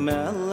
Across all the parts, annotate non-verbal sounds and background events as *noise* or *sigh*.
melech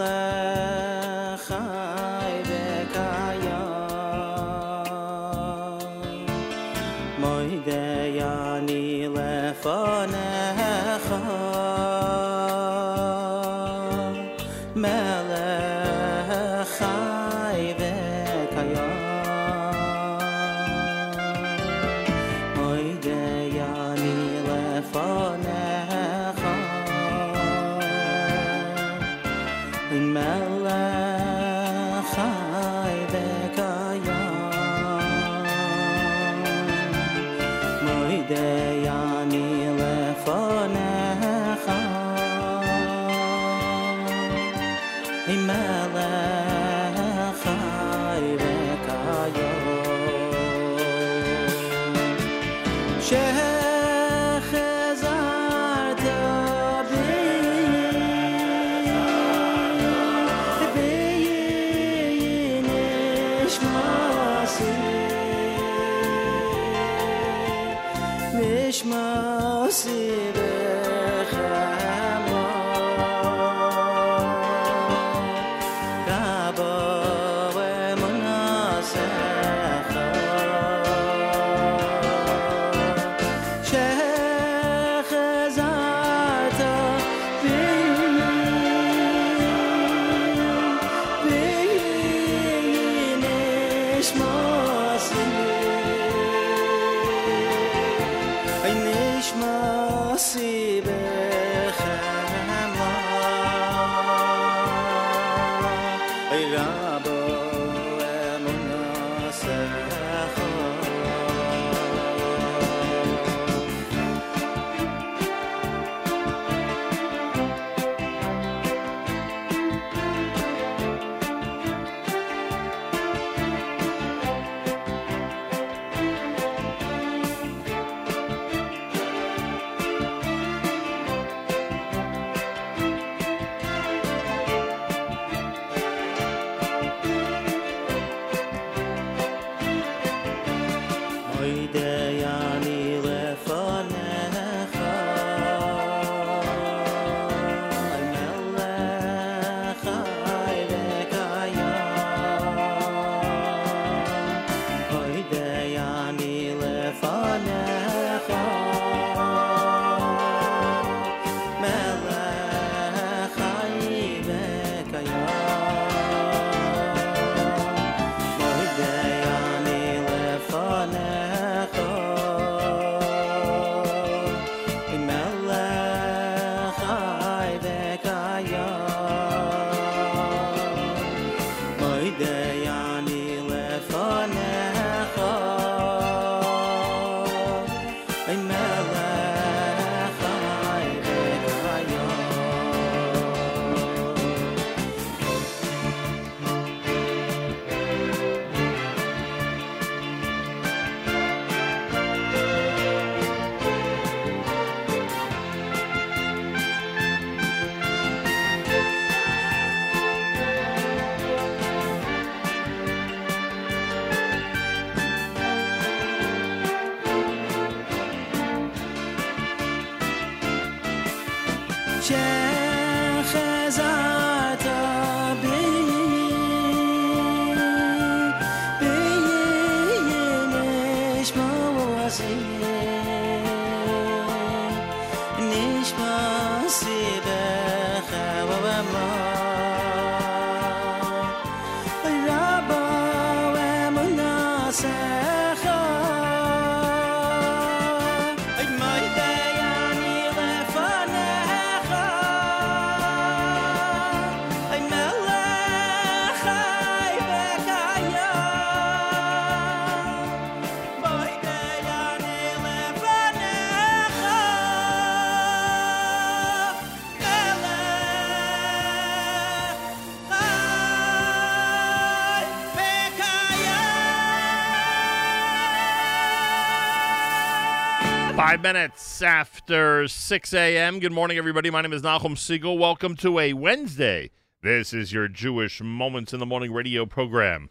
Five minutes after 6 a.m. Good morning, everybody. My name is Nachum Segal. Welcome to a Wednesday. This is your Jewish Moments in the Morning radio program.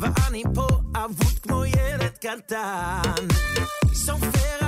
ואני פה אבוד כמו ילד קטן סופר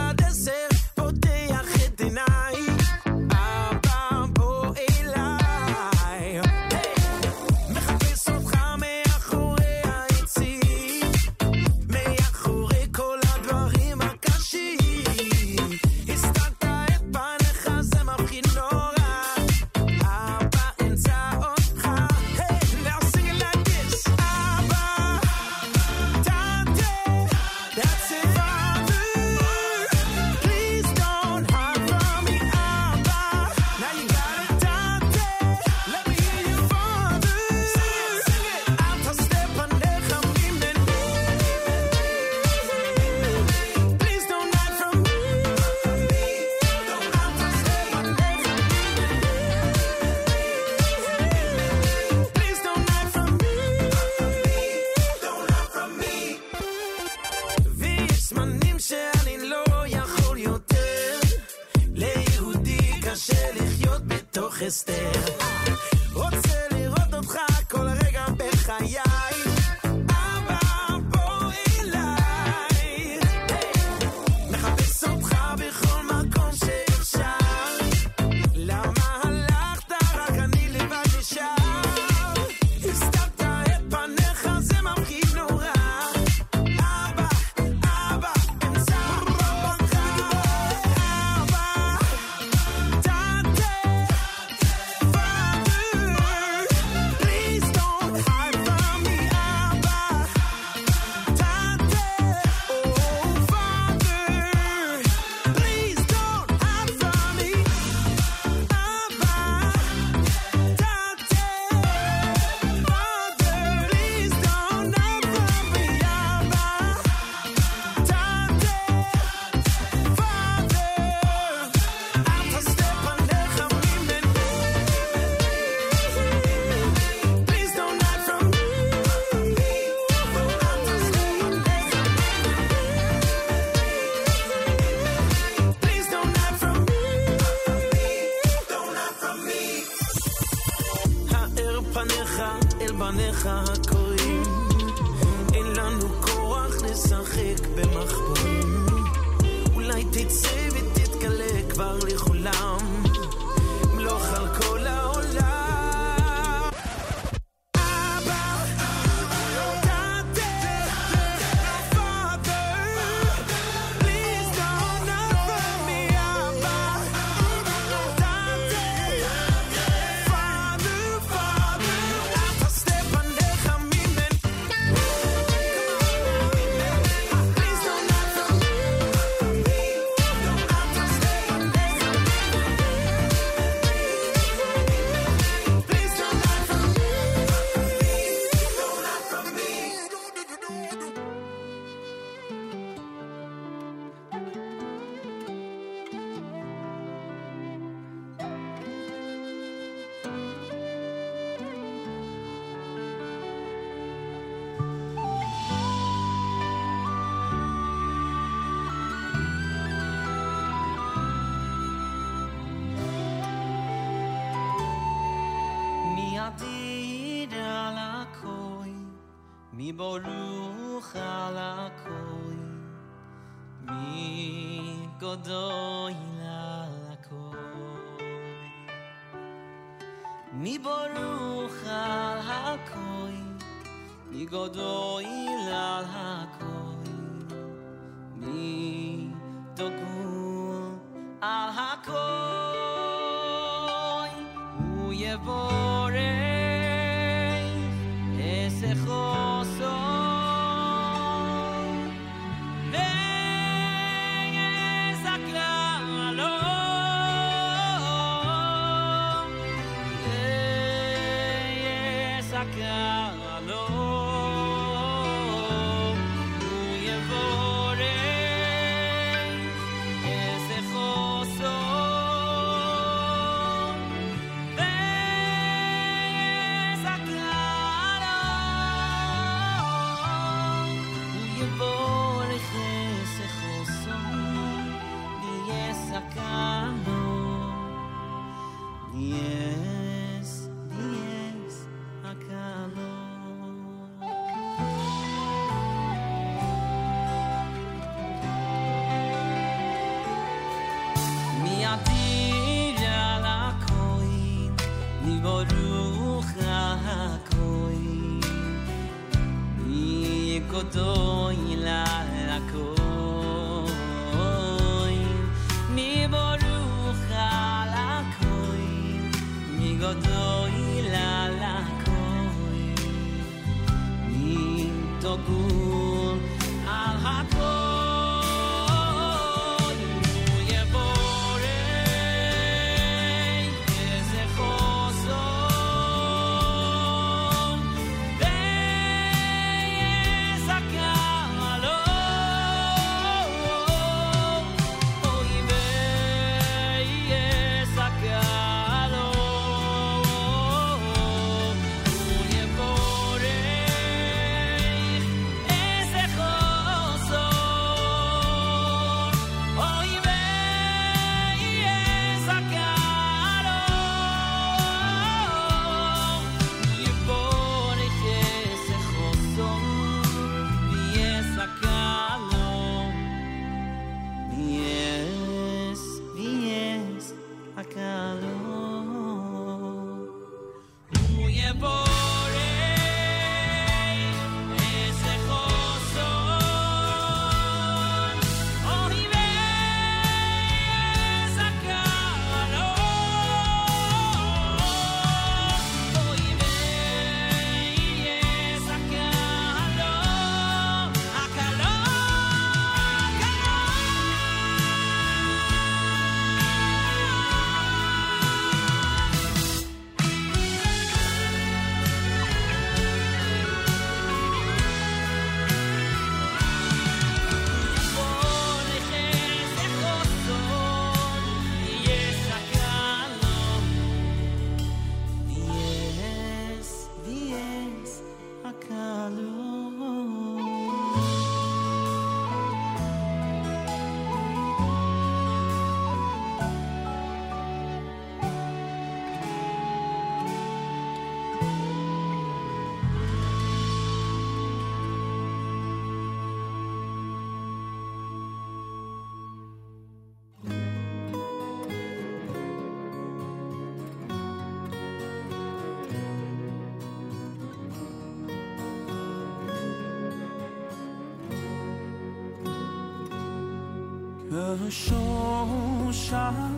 受伤。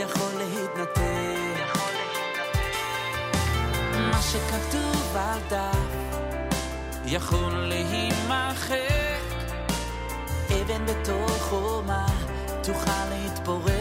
יכול להתנתק. מה שכתוב על דף יכול להימחק, אבן בתוך חומה תוכל להתפורר.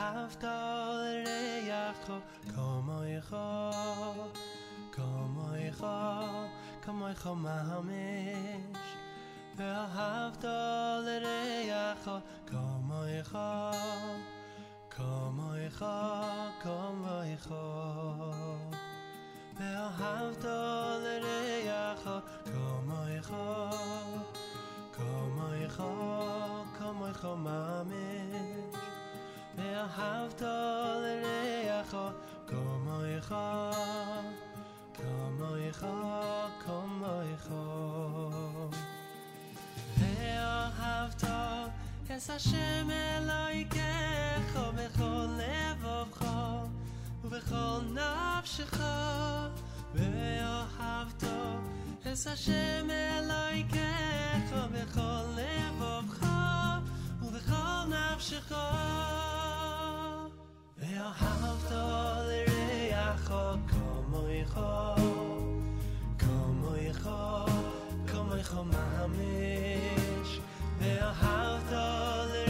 אהבת ליעקב כמוך, כמוך, כמוך ממש. ואהבת ליעקב כמוך, כמוך, כמוך. ואהבת ליעקב כמוך, כמוך, כמוך ממש. ואהבת לרעך כמוך, כמוך, כמוך. ואהבת את השם אלוהיך בכל לבבך ובכל נפשך. ואהבת את השם אלוהיך בכל לבבך ובכל נפשך. Chomamish, ve'ahavta l'reacha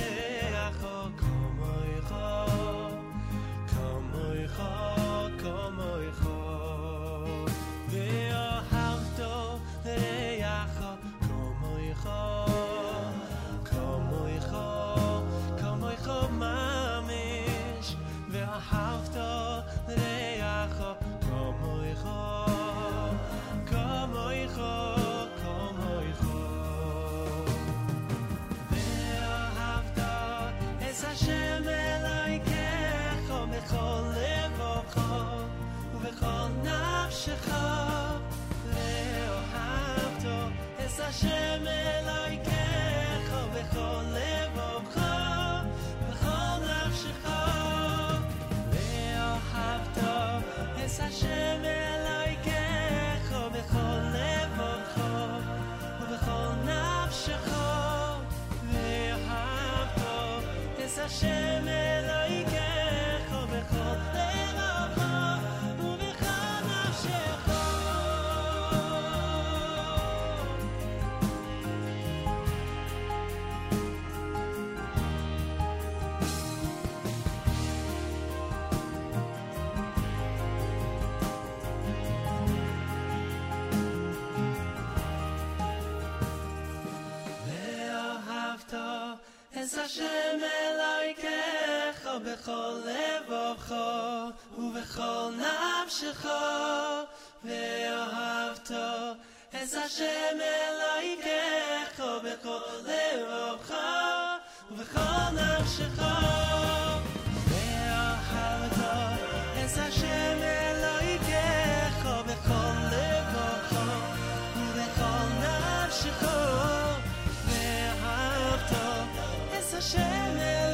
שם אלוהיך בכל לבבך ובכל נפשך ואהבת את השם אלוהיך בכל לבבך ובכל נפשך Hashem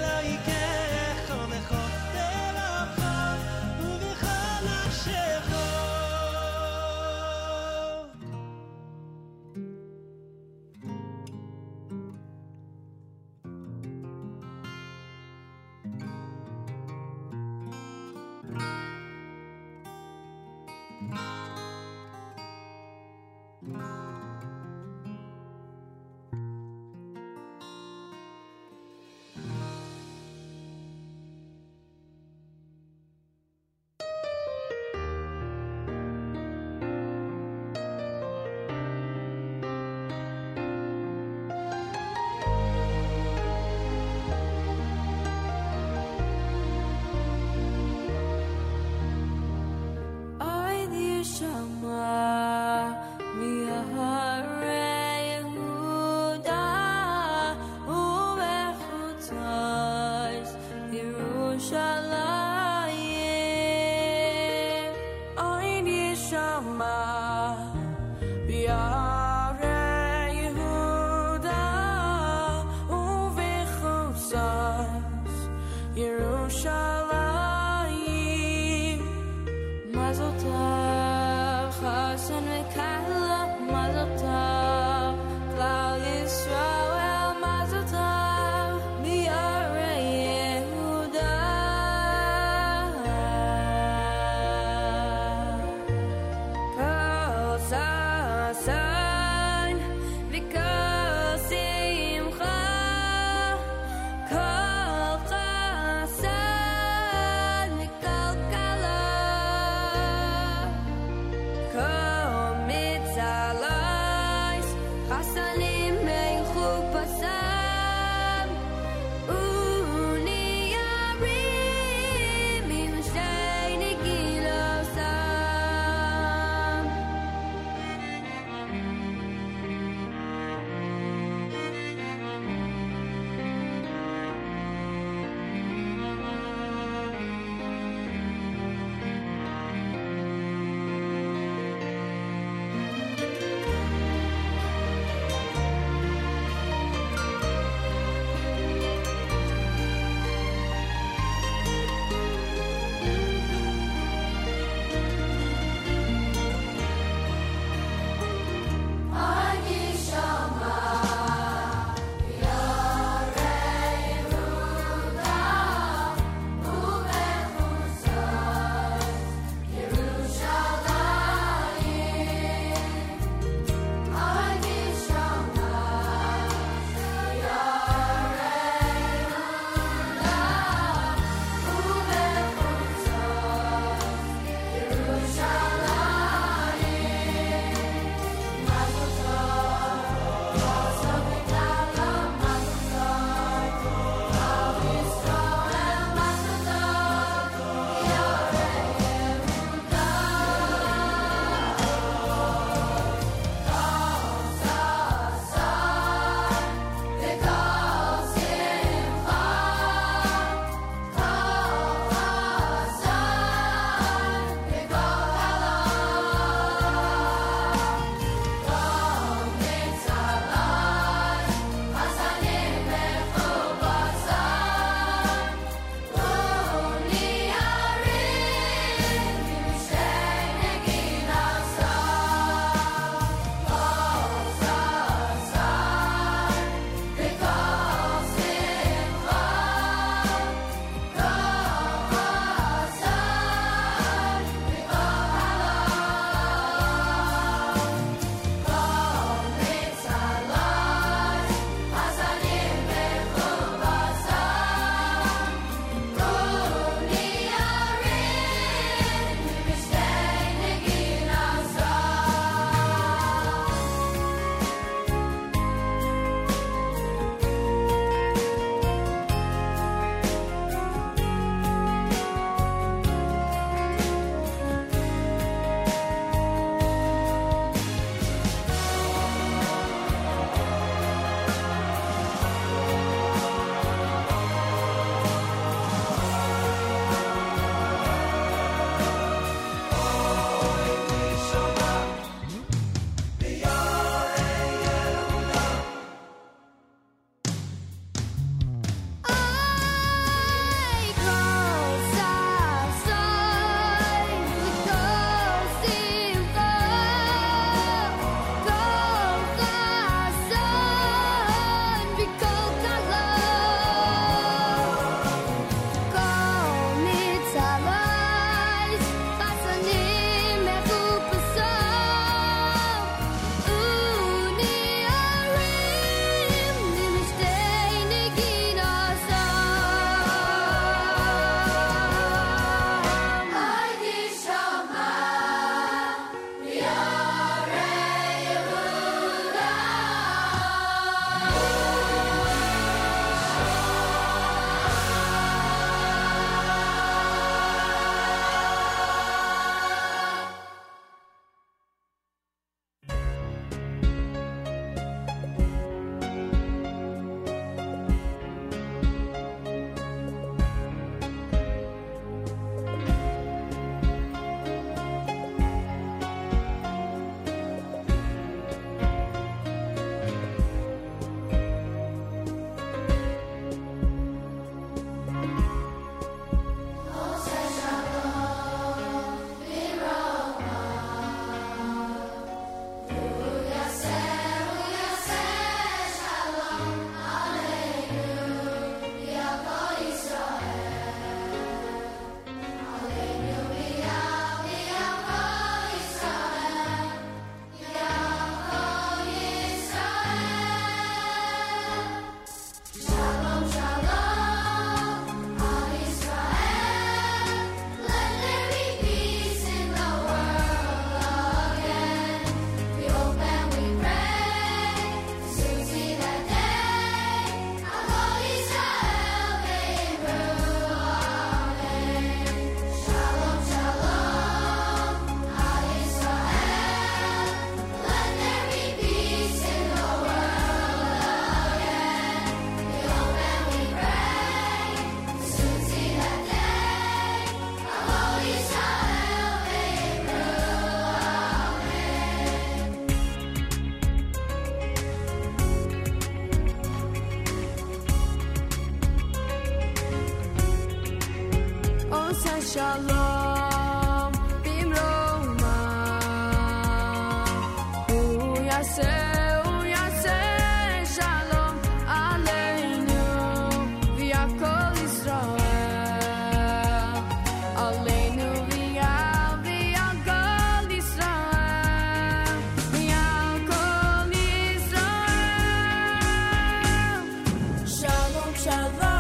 Shalom, shalom,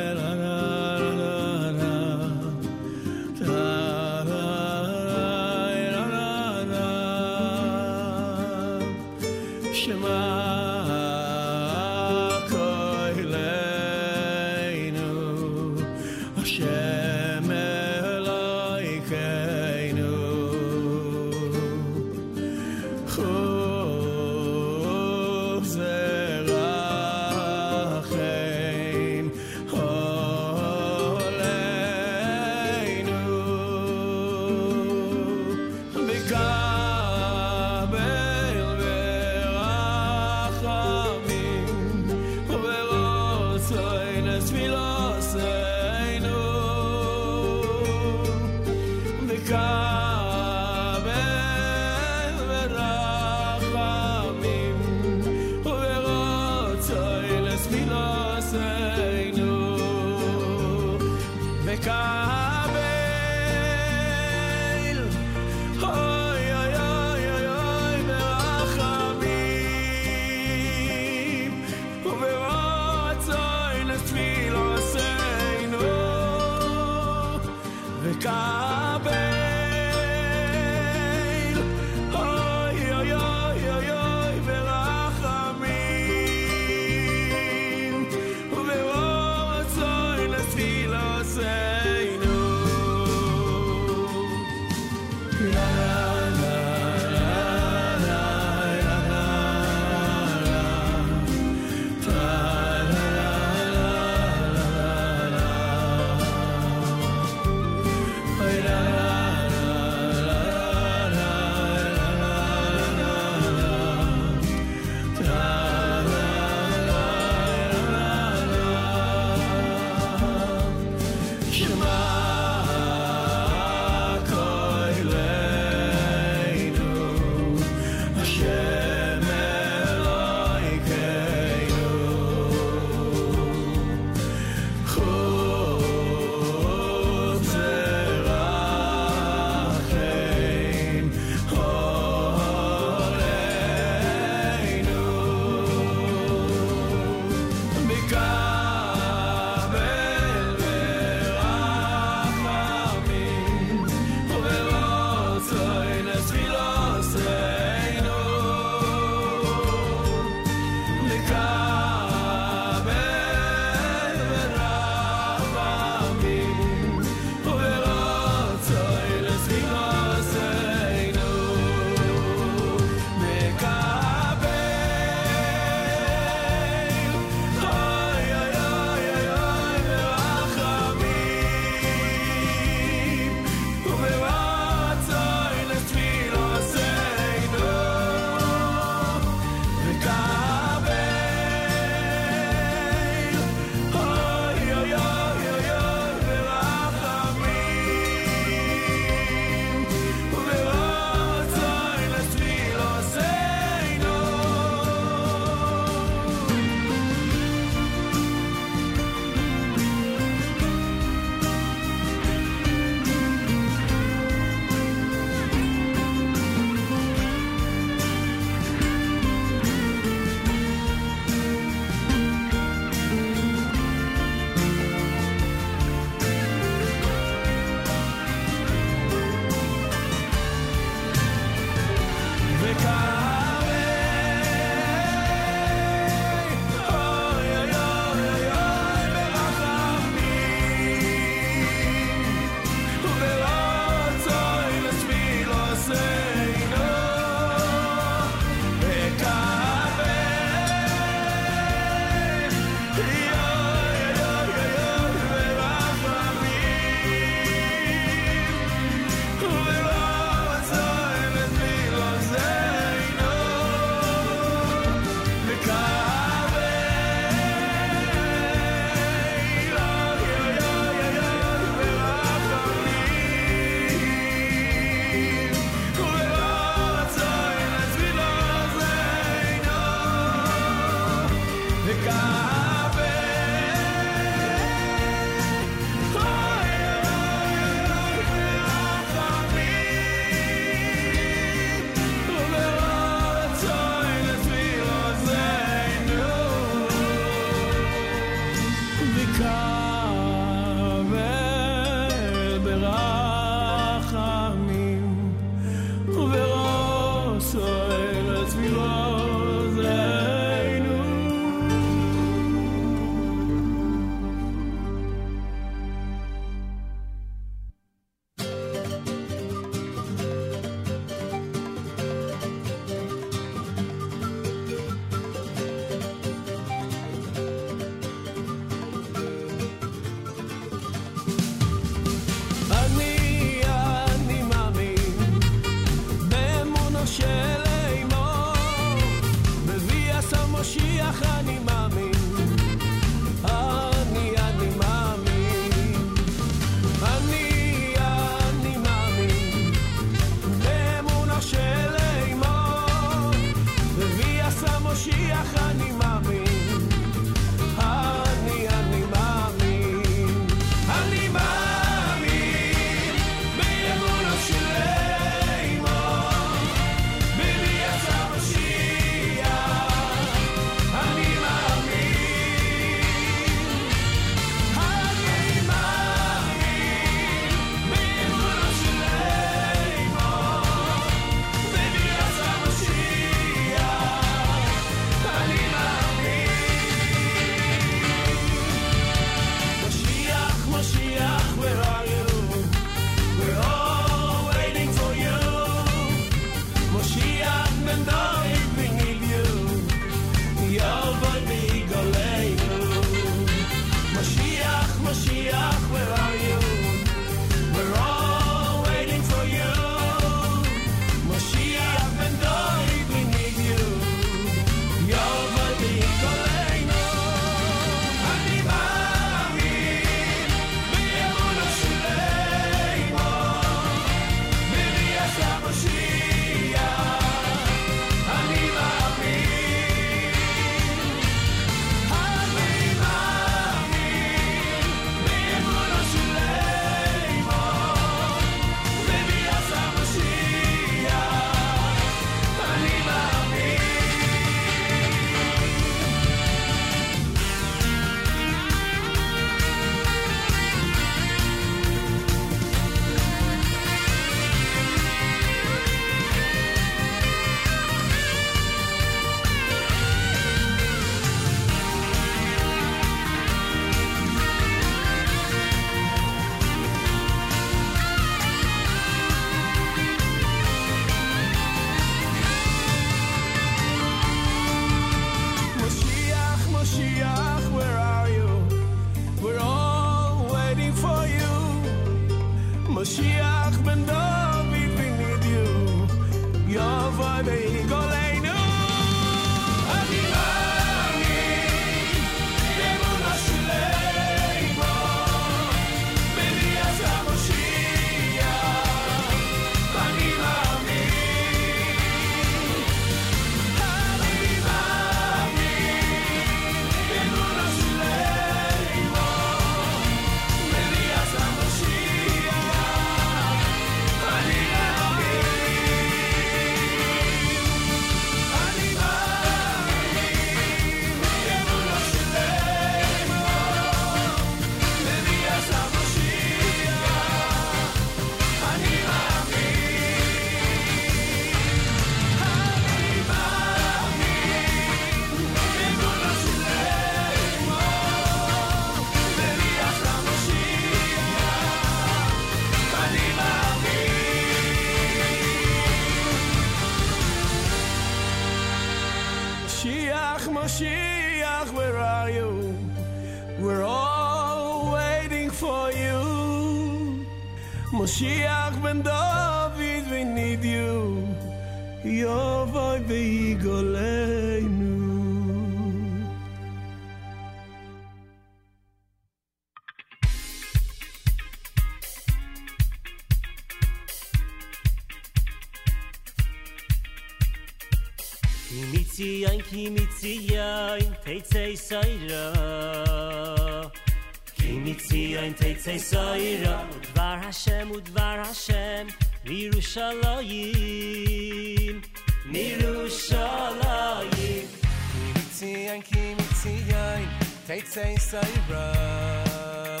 taste of hero.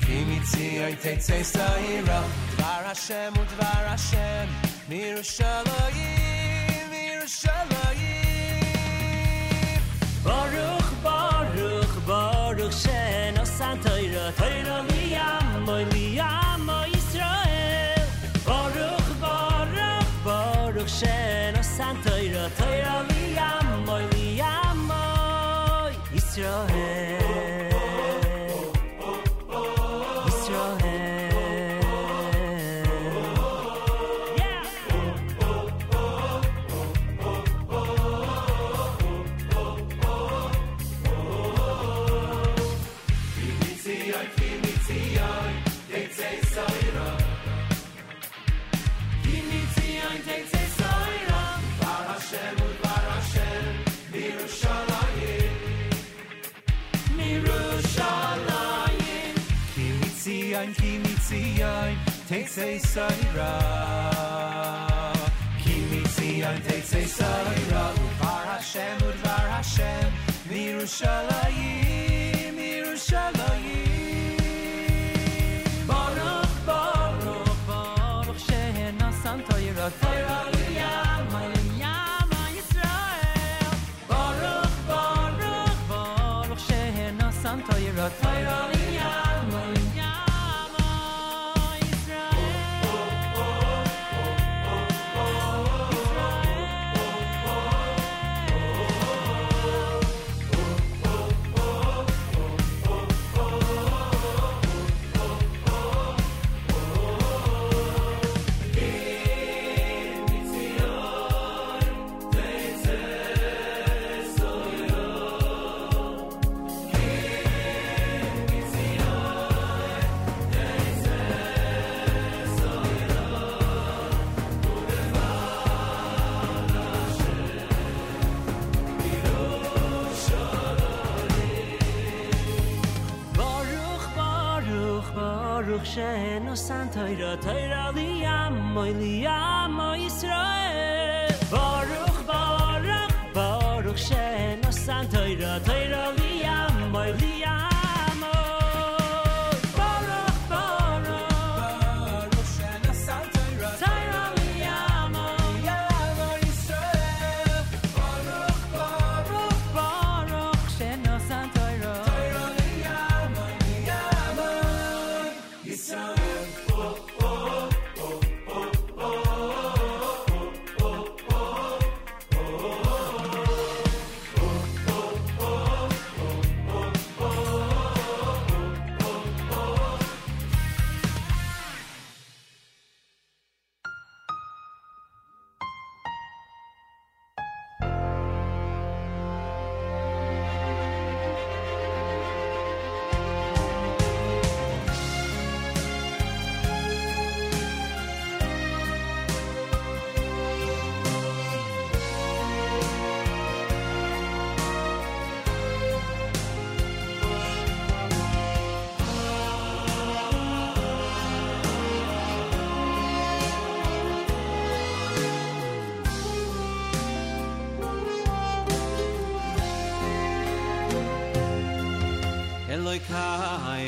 Give me tea, I take taste of hero. takes a sunny rock. Kimi Tzion takes a Hashem, Udvar Hashem, Mirushalayim, Mirushalayim. Baruch, Baruch, Baruch, Baruch, Baruch, Baruch, Baruch, Baruch, Baruch, Baruch, Baruch, Baruch, Baruch, Baruch, Baruch, Baruch, Baruch, Baruch, tayra tayra liyam moy liyam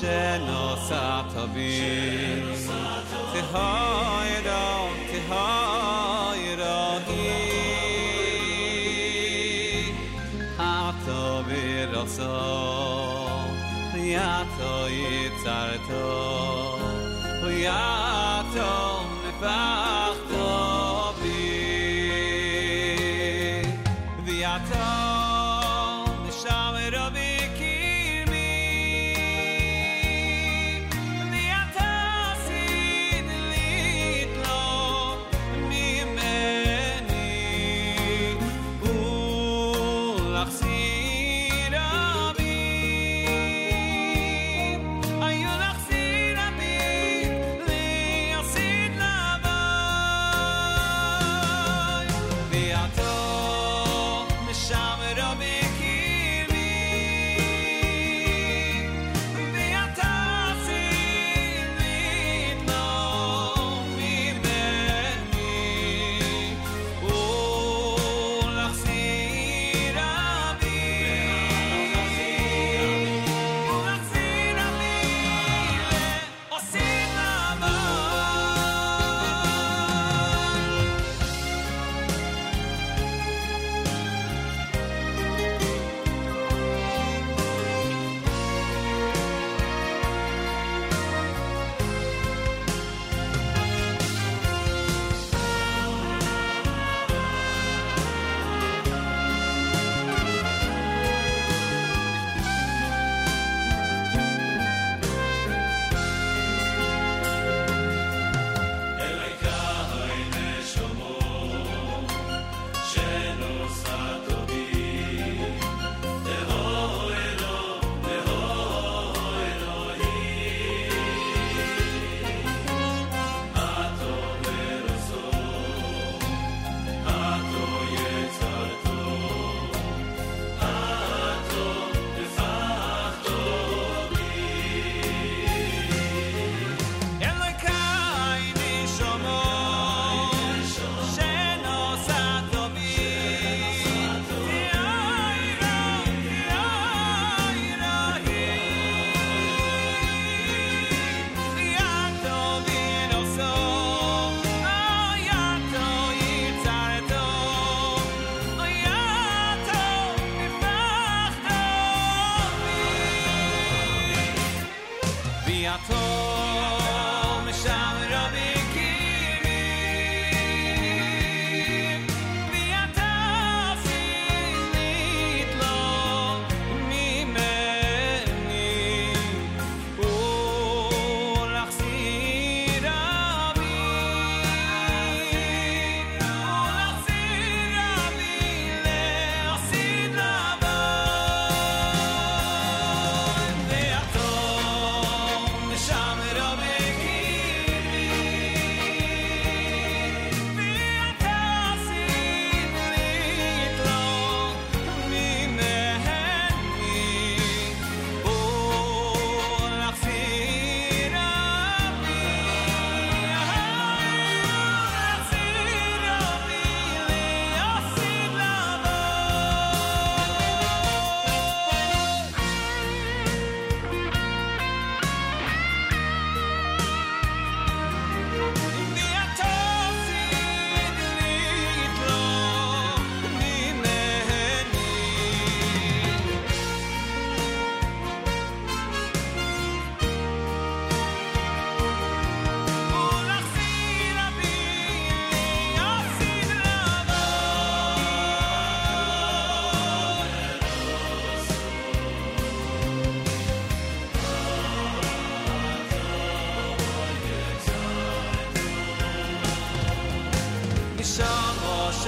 שנוסעת בי תהי רום, תהי רואי עתו ברוסו ויעתו יצרתו ויעתו מפעל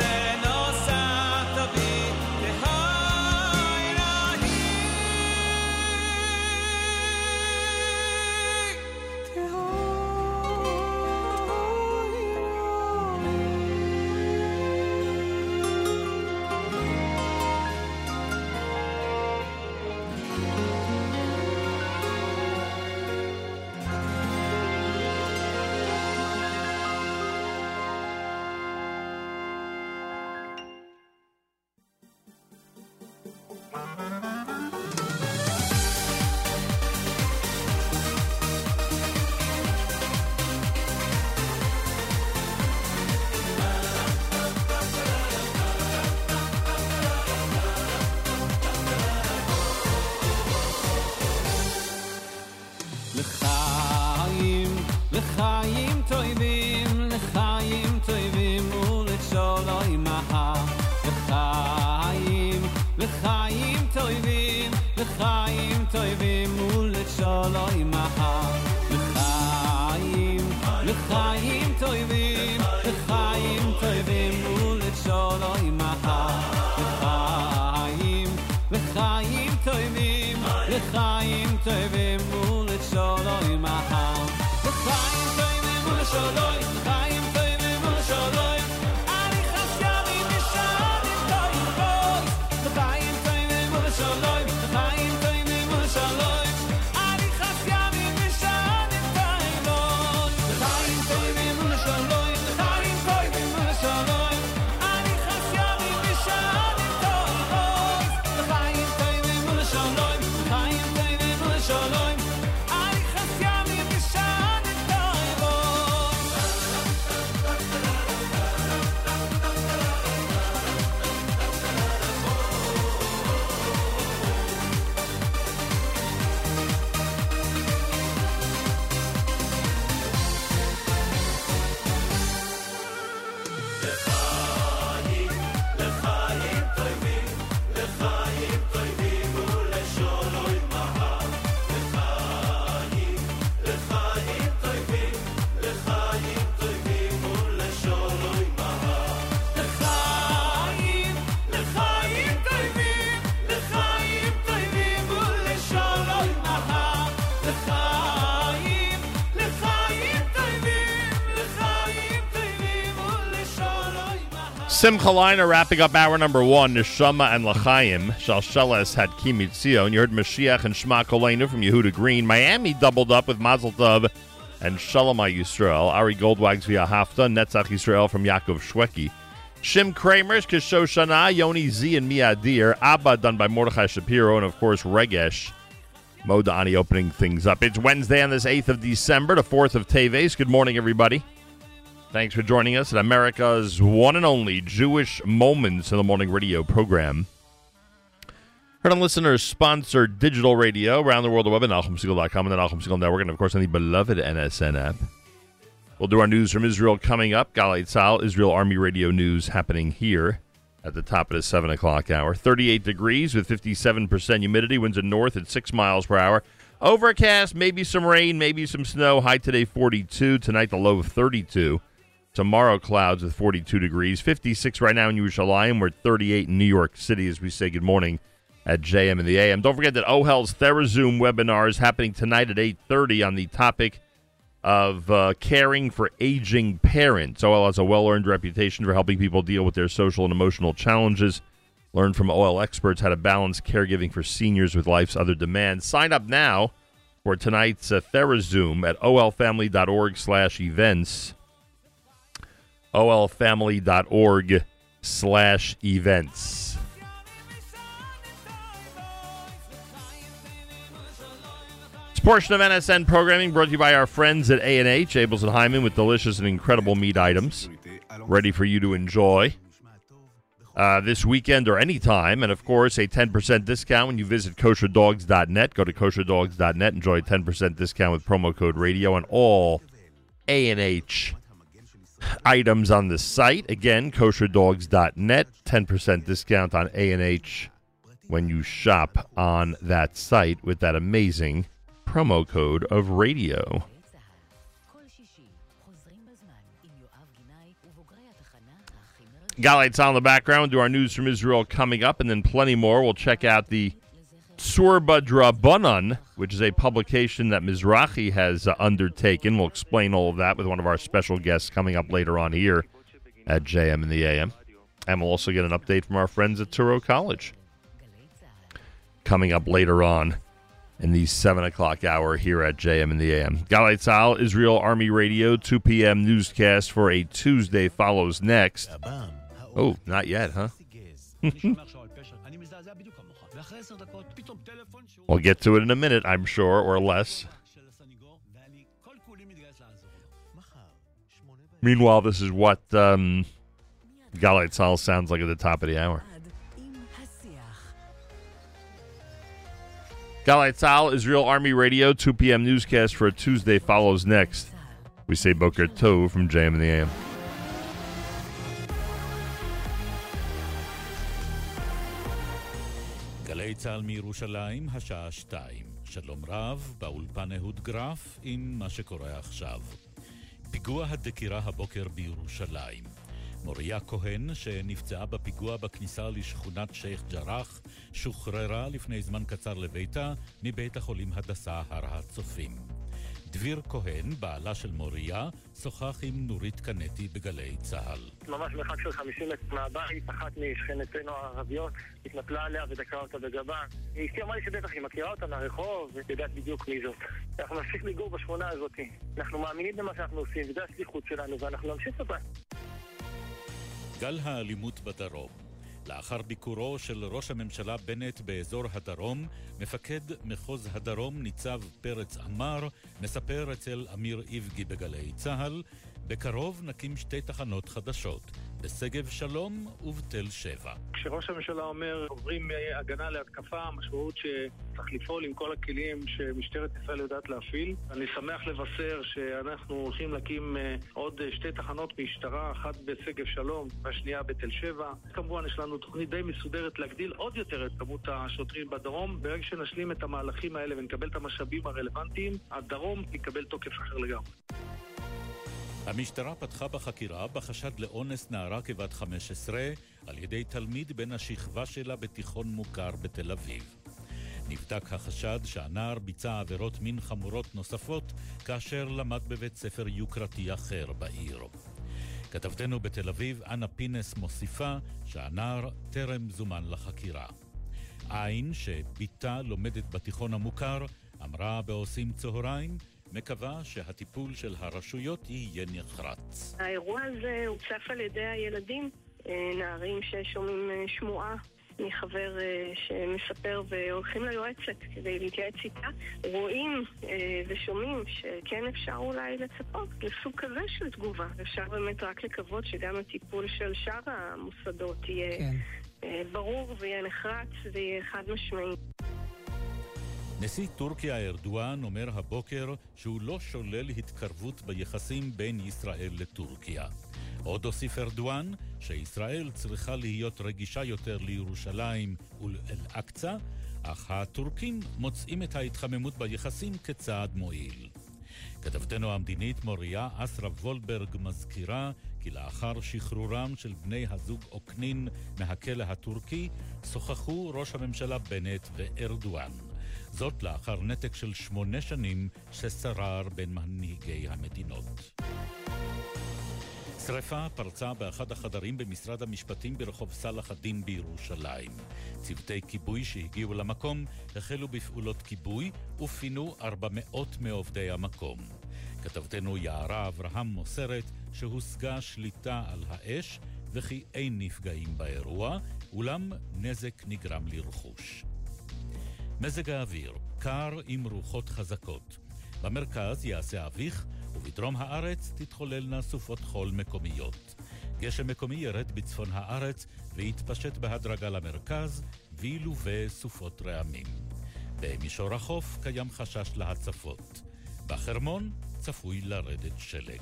share. Simcha Leiner wrapping up hour number one. Neshama and L'chaim. Shalsheles had Kimitzio. And you heard Mashiach and Shema Kolenu from Yehuda Green. Miami doubled up with Mazel Tov and Shalom Yisrael. Ari Goldwag's via Hafta. Netzach Yisrael from Yaakov Shweki. Shim Craimer's Kishoshana, Yoni Z and Miadir. Abba done by Mordechai Shapiro. And of course, Regesh. Modani opening things up. It's Wednesday on this 8th of December, the 4th of Teves. Good morning, everybody. Thanks for joining us at America's one and only Jewish Moments in the Morning radio program. Heard on listeners sponsored digital radio around the world, the web at NachumSegal.com and the Segal Network, and of course on the beloved NSN app. We'll do our news from Israel coming up. Galei Tzahal, Israel Army Radio News happening here at the top of the 7 o'clock hour. 38 degrees with 57% humidity, winds in north at 6 miles per hour. Overcast, maybe some rain, maybe some snow. High today 42, tonight the low of 32. Tomorrow clouds with 42 degrees, 56 right now in Yerushalayim. We're at 38 in New York City as we say good morning at JM and the AM. Don't forget that OHEL's TheraZoom webinar is happening tonight at 8:30 on the topic of uh, caring for aging parents. OHEL has a well-earned reputation for helping people deal with their social and emotional challenges. Learn from OHEL experts how to balance caregiving for seniors with life's other demands. Sign up now for tonight's uh, TheraZoom at ohelfamily.org/events ohelfamily.org slash events. This portion of NSN programming brought to you by our friends at A&H, Abeles and Heymann, with delicious and incredible meat items ready for you to enjoy uh, this weekend or anytime. And, of course, a 10% discount when you visit kosherdogs.net. Go to kosherdogs.net. Enjoy a 10% discount with promo code radio on all A&H items on the site. Again, kosherdogs.net, 10% discount on A&H when you shop on that site with that amazing promo code of radio. Got lights on in the background. Do our news from Israel coming up, and then plenty more. We'll check out the Surba Drabanan, which is a publication that Mizrachi has uh, undertaken. We'll explain all of that with one of our special guests coming up later on here at JM in the AM. And we'll also get an update from our friends at Touro College coming up later on in the 7 o'clock hour here at JM in the AM. Galei Tzahal, Israel Army Radio, 2 p.m. newscast for a Tuesday follows next. Oh, not yet, huh? We'll get to it in a minute, I'm sure, or less. Meanwhile, this is what um, Galei Tzahal sounds like at the top of the hour. Galei Tzahal, Israel Army Radio, 2 p.m. newscast for Tuesday follows next. We say Boker Tov from JM and the AM. צה"ל מירושלים, השעה שתיים. שלום רב, באולפן אהוד גרף עם מה שקורה עכשיו. פיגוע הדקירה הבוקר בירושלים. מוריה כהן, שנפצעה בפיגוע בכניסה לשכונת שייח' ג'ראח, שוחררה לפני זמן קצר לביתה מבית החולים הדסה הר הצופים. דביר כהן, בעלה של מוריה, שוחח עם נורית קנטי בגלי צה"ל. ממש מרחק של 50 מטר מהבית, אחת משכנתנו הערביות התנפלה עליה ודקרה אותה בגבה. אשתי אמרה לי שבטח היא מכירה אותה מהרחוב ויודעת בדיוק מי זאת. אנחנו נמשיך לגור בשכונה הזאת. אנחנו מאמינים במה שאנחנו עושים, וזו השליחות שלנו, ואנחנו נמשיך אותה. גל האלימות בדרום. לאחר ביקורו של ראש הממשלה בנט באזור הדרום, מפקד מחוז הדרום ניצב פרץ עמר מספר אצל אמיר איבגי בגלי צה"ל, בקרוב נקים שתי תחנות חדשות, בשגב שלום ובתל שבע. כשראש הממשלה אומר עוברים מהגנה להתקפה, המשמעות שצריך לפעול עם כל הכלים שמשטרת ישראל יודעת להפעיל. אני שמח לבשר שאנחנו הולכים להקים אה, עוד אה, שתי תחנות משטרה, אחת בשגב שלום והשנייה בתל שבע. כמובן יש לנו תוכנית די מסודרת להגדיל עוד יותר את כמות השוטרים בדרום. ברגע שנשלים את המהלכים האלה ונקבל את המשאבים הרלוונטיים, הדרום יקבל תוקף אחר לגמרי. המשטרה פתחה בחקירה בחשד לאונס נערה כבת 15 על ידי תלמיד בן השכבה שלה בתיכון מוכר בתל אביב. נבדק החשד שהנער ביצע עבירות מין חמורות נוספות כאשר למד בבית ספר יוקרתי אחר בעיר. כתבתנו בתל אביב, אנה פינס, מוסיפה שהנער טרם זומן לחקירה. עין, שבתה לומדת בתיכון המוכר, אמרה בעושים צהריים, מקווה שהטיפול של הרשויות יהיה נחרץ. האירוע הזה הוצף על ידי הילדים, אה, נערים ששומעים אה, שמועה מחבר אה, שמספר והולכים ליועצת כדי להתייעץ איתה, רואים ושומעים שכן אפשר אולי לצפות לסוג כזה של תגובה. אפשר באמת רק לקוות שגם הטיפול של שאר המוסדות יהיה כן. ברור ויהיה נחרץ ויהיה חד משמעי. נשיא טורקיה ארדואן אומר הבוקר שהוא לא שולל התקרבות ביחסים בין ישראל לטורקיה. עוד הוסיף ארדואן שישראל צריכה להיות רגישה יותר לירושלים ולאל-אקצא, אך הטורקים מוצאים את ההתחממות ביחסים כצעד מועיל. כתבתנו המדינית מוריה אסרה וולברג מזכירה כי לאחר שחרורם של בני הזוג אוקנין מהכלא הטורקי, שוחחו ראש הממשלה בנט וארדואן. זאת לאחר נתק של שמונה שנים ששרר בין מנהיגי המדינות. שרפה פרצה באחד החדרים במשרד המשפטים ברחוב סלאח א-דין בירושלים. צוותי כיבוי שהגיעו למקום החלו בפעולות כיבוי ופינו 400 מעובדי המקום. כתבתנו יערה אברהם מוסרת שהושגה שליטה על האש וכי אין נפגעים באירוע, אולם נזק נגרם לרכוש. מזג האוויר, קר עם רוחות חזקות. במרכז יעשה אביך, ובדרום הארץ תתחוללנה סופות חול מקומיות. גשם מקומי ירד בצפון הארץ ויתפשט בהדרגה למרכז, וילווה סופות רעמים. במישור החוף קיים חשש להצפות. בחרמון צפוי לרדת שלג.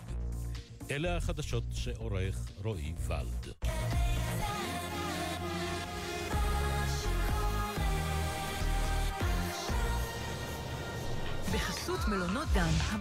אלה החדשות שעורך רועי ולד. בחסות מלונות דן.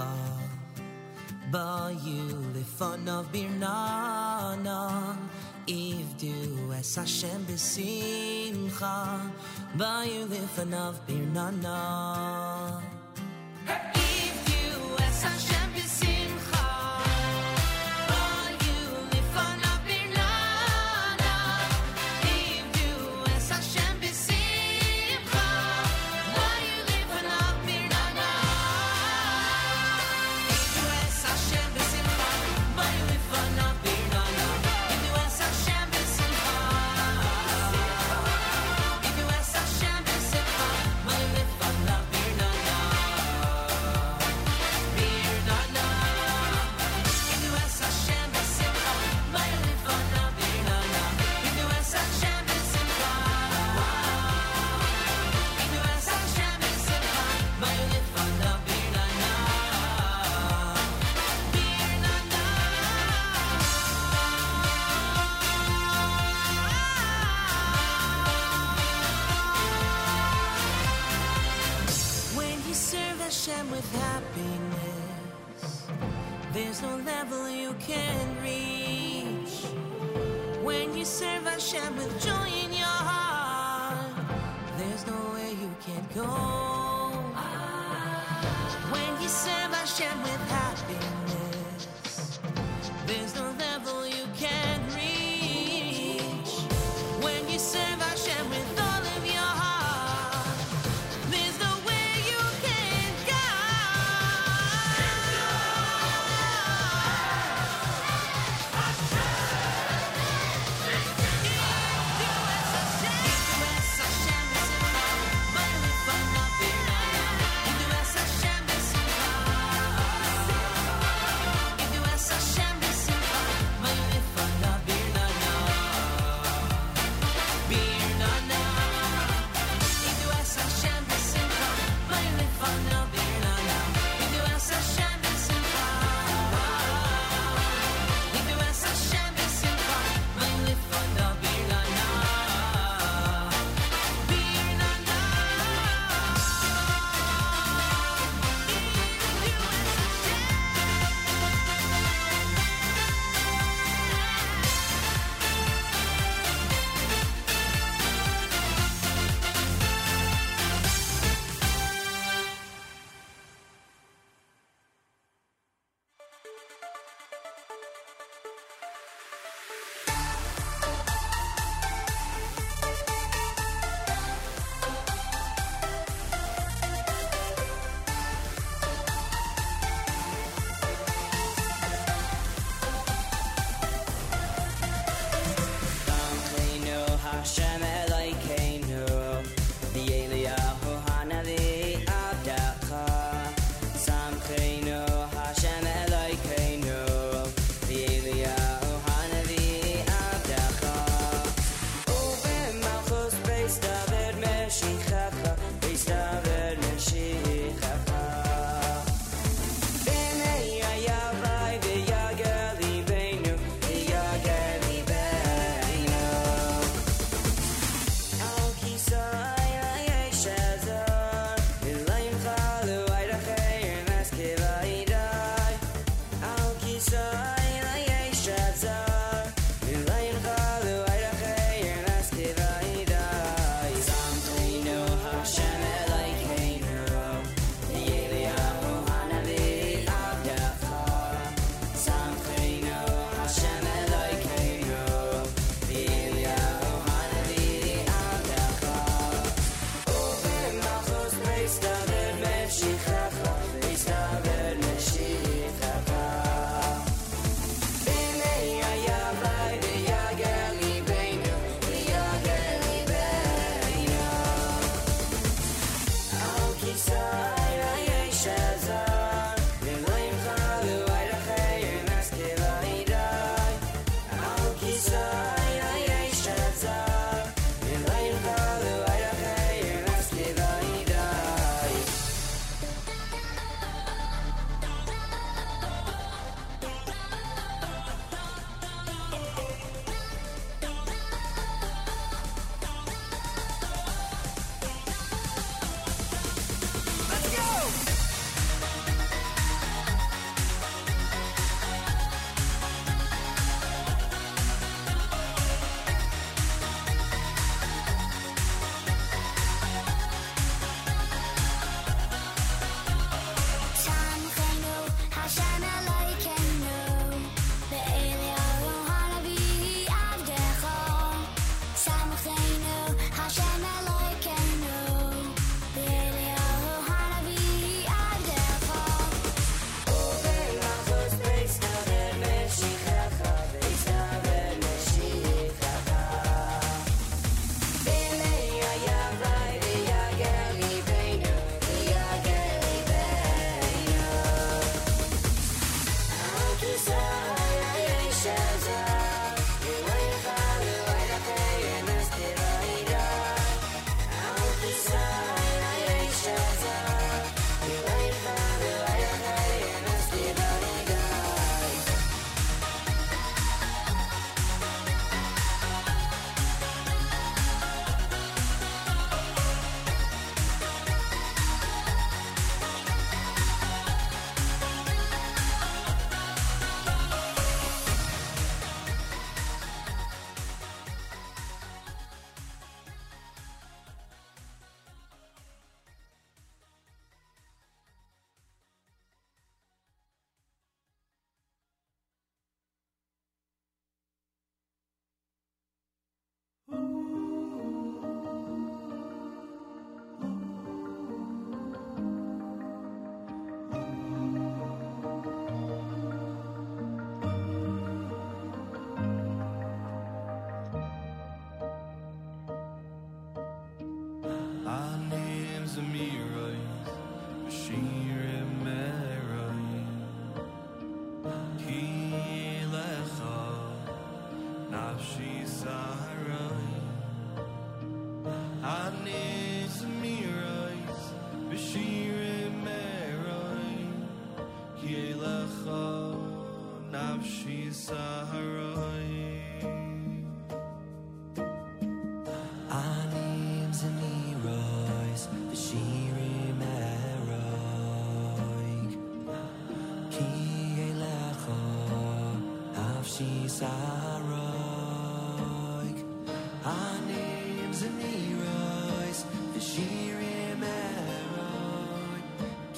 Bukha Bayuli Fonov Birnana. Ivdu Es Hashem Besimcha Bayuli Fonov Birnana. sarog Our names and heroes Vishirim erod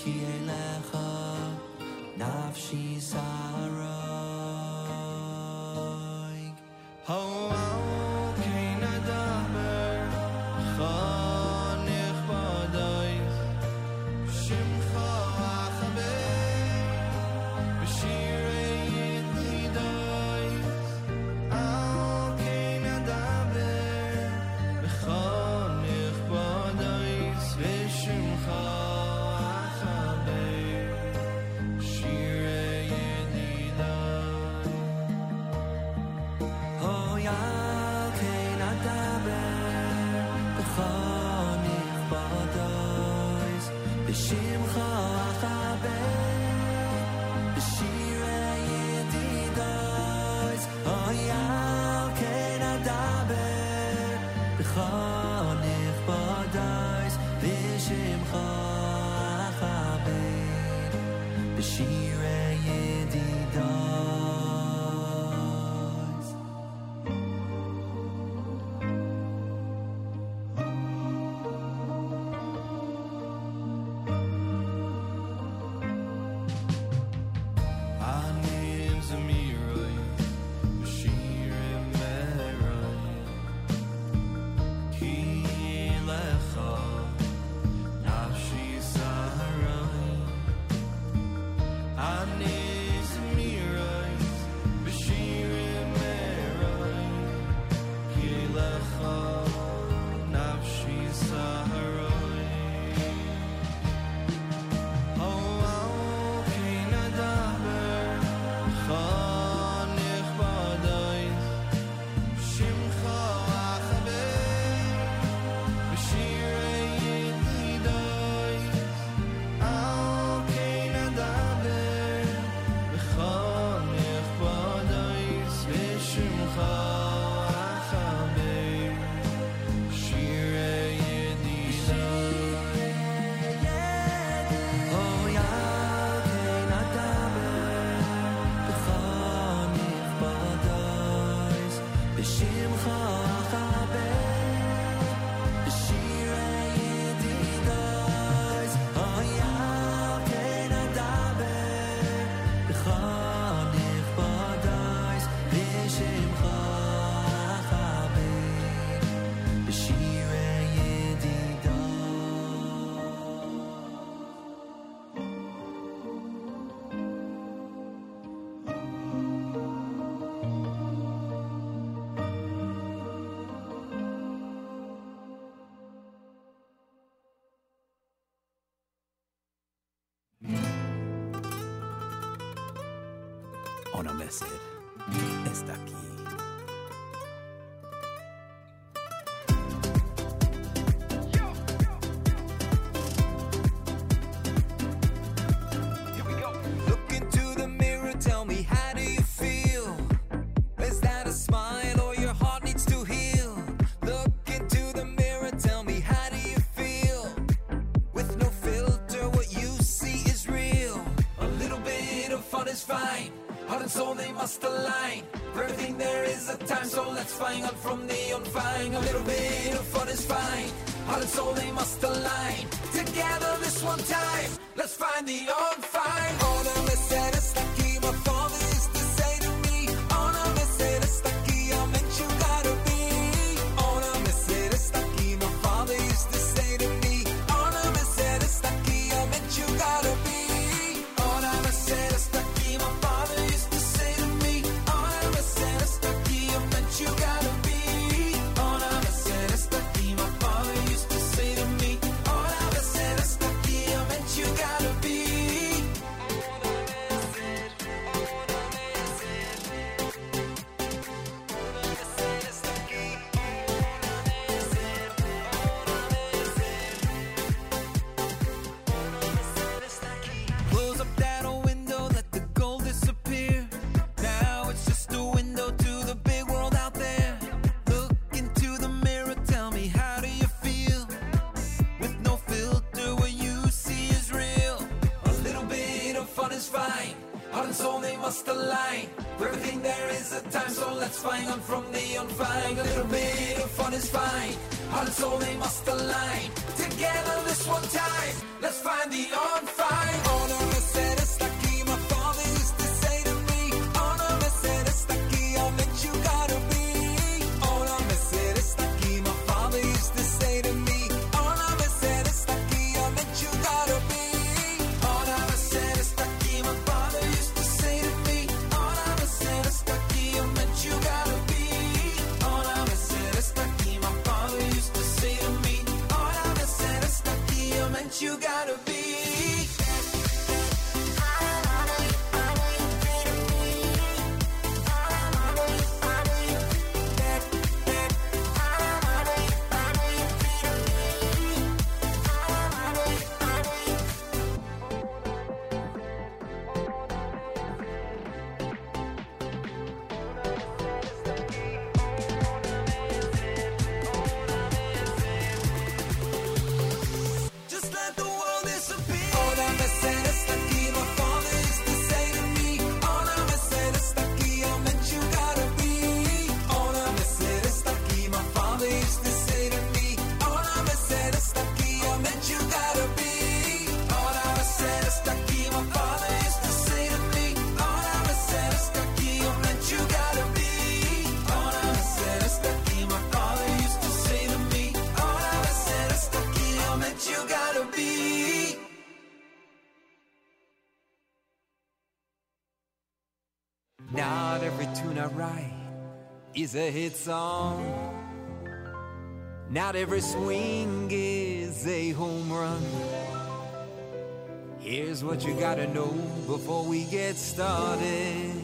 Ki elecha Nafshi sarog Ho al adamer Chol the. A little bit of fun is fine. Heart and soul they must align. Together this one time, is a hit song. Not every swing is a home run. Here's what you gotta know before we get started.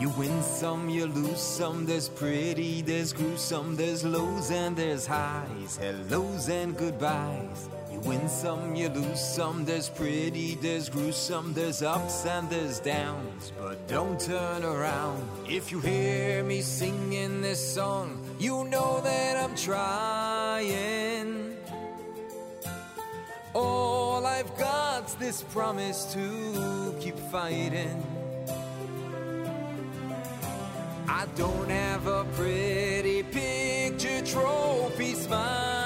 You win some, you lose some. There's pretty, there's gruesome, there's lows and there's highs, hellos and goodbyes. Win some, you lose some. There's pretty, there's gruesome, there's ups and there's downs. But don't turn around. If you hear me singing this song, you know that I'm trying. All I've got's this promise to keep fighting. I don't have a pretty picture trophy smiling.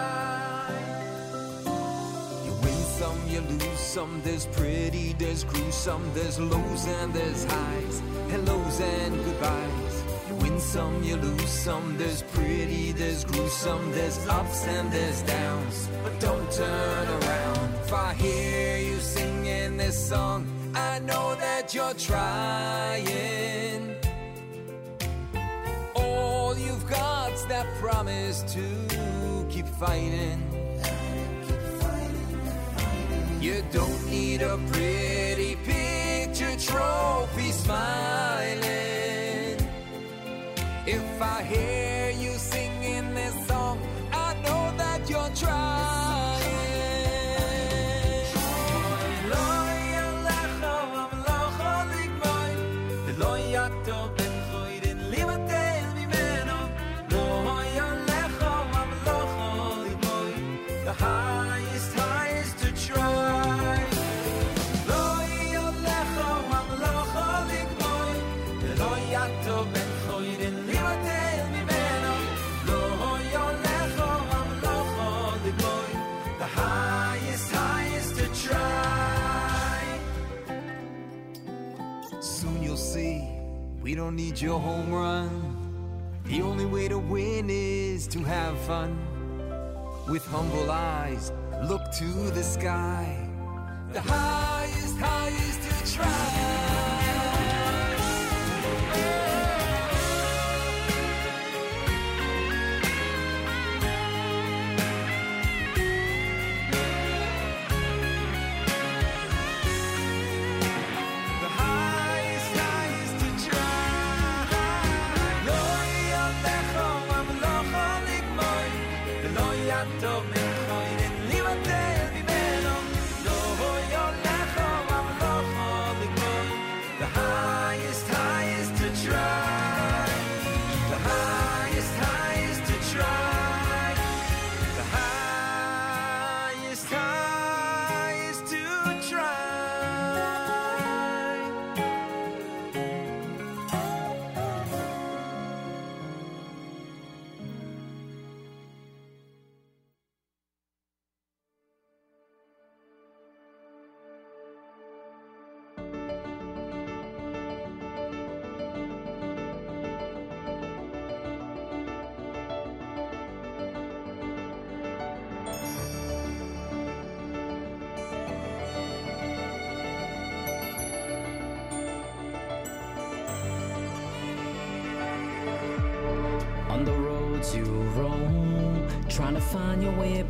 some. There's pretty, there's gruesome, there's lows and there's highs, hellos and goodbyes. You win some, you lose some. There's pretty, there's gruesome, there's ups and there's downs. But don't turn around. If I hear you singing this song, I know that you're trying. All you've got's that promise to keep fighting. You don't need a pretty picture trophy smiling. If I hear don't need your home run. The only way to win is to have fun. With humble eyes, look to the sky. The highest, highest to try.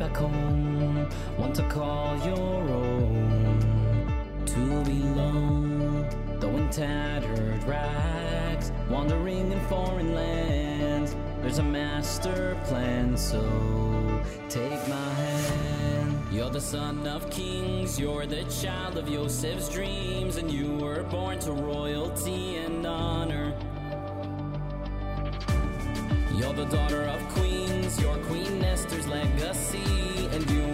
Back home. Want to call your own, to belong. Though in tattered rags, wandering in foreign lands, there's a master plan, so take my hand. You're the son of kings, you're the child of Yosef's dreams, and you were born to royalty and honor. You're the daughter of queens, you're Queen legacy, and you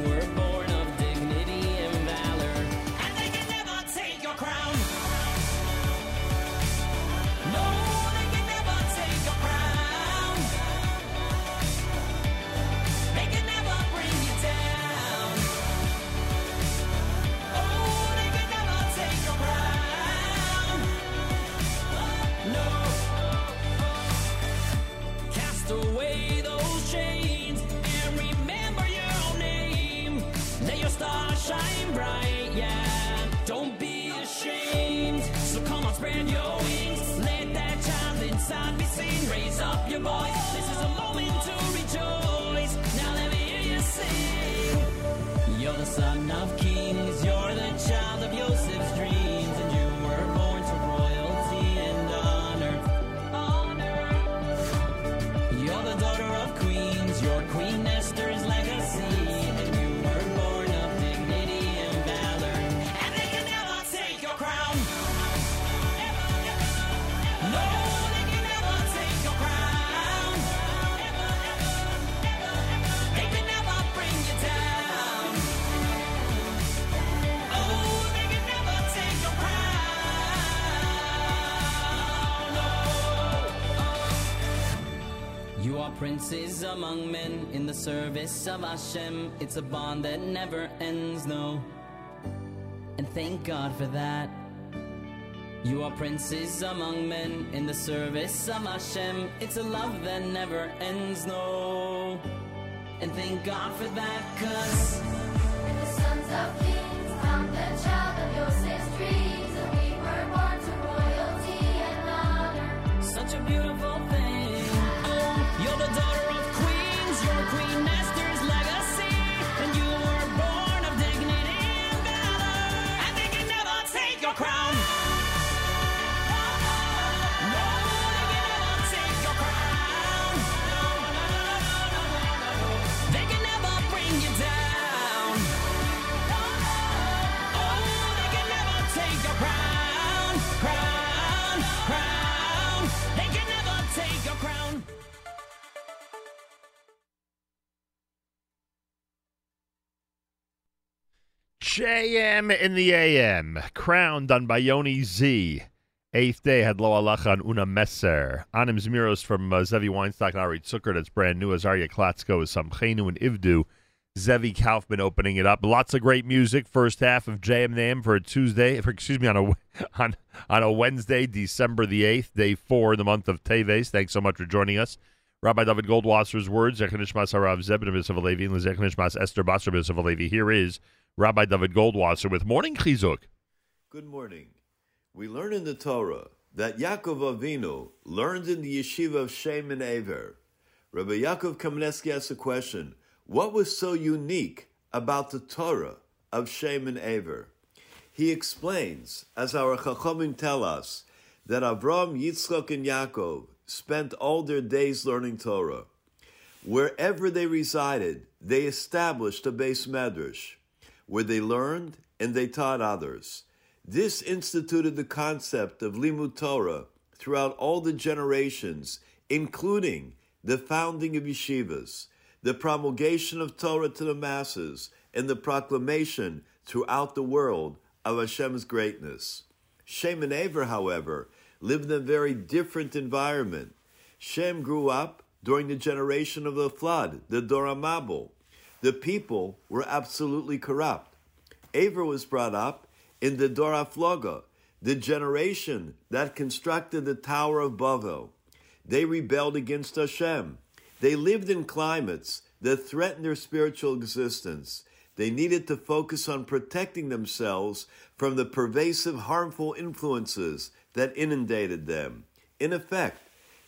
among men in the service of Hashem. It's a bond that never ends, no. And thank God for that. You are princes among men in the service of Hashem. It's a love that never ends, no. And thank God for that, cause The sons of JM in the AM. Crown done by Yoni Z. Eighth day had Lo Alacha on Una Messer. Anim Zmiros from uh, Zevi Weinstock and Ari Zucker. That's brand new. Azaria Klatsko is some Samchenu and Ivdu. Zevi Kaufman opening it up. Lots of great music. First half of JM and AM for a Tuesday. For, excuse me, on a *laughs* on on a Wednesday, December the eighth, day four in the month of Teves. Thanks so much for joining us. Rabbi David Goldwasser's words. Zechanishmas Harav Zebin Levi and Zechanishmas Esther Basar Levi. Here is Rabbi David Goldwasser with Morning Chizuk. Good morning. We learn in the Torah that Yaakov Avinu learned in the yeshiva of Shem and Aver. Rabbi Yaakov Kamenetsky asks a question What was so unique about the Torah of Shem and Aver? He explains, as our Chachamim tell us, that Avram, Yitzchak, and Yaakov spent all their days learning Torah. Wherever they resided, they established a beis medrash where they learned and they taught others. This instituted the concept of Limud Torah throughout all the generations, including the founding of yeshivas, the promulgation of Torah to the masses, and the proclamation throughout the world of Hashem's greatness. Shem and Aver, however, lived in a very different environment. Shem grew up during the generation of the flood, the Dor. The people were absolutely corrupt. Aver was brought up in the Dor Afloga, the generation that constructed the Tower of Babel. They rebelled against Hashem. They lived in climates that threatened their spiritual existence. They needed to focus on protecting themselves from the pervasive harmful influences that inundated them. In effect,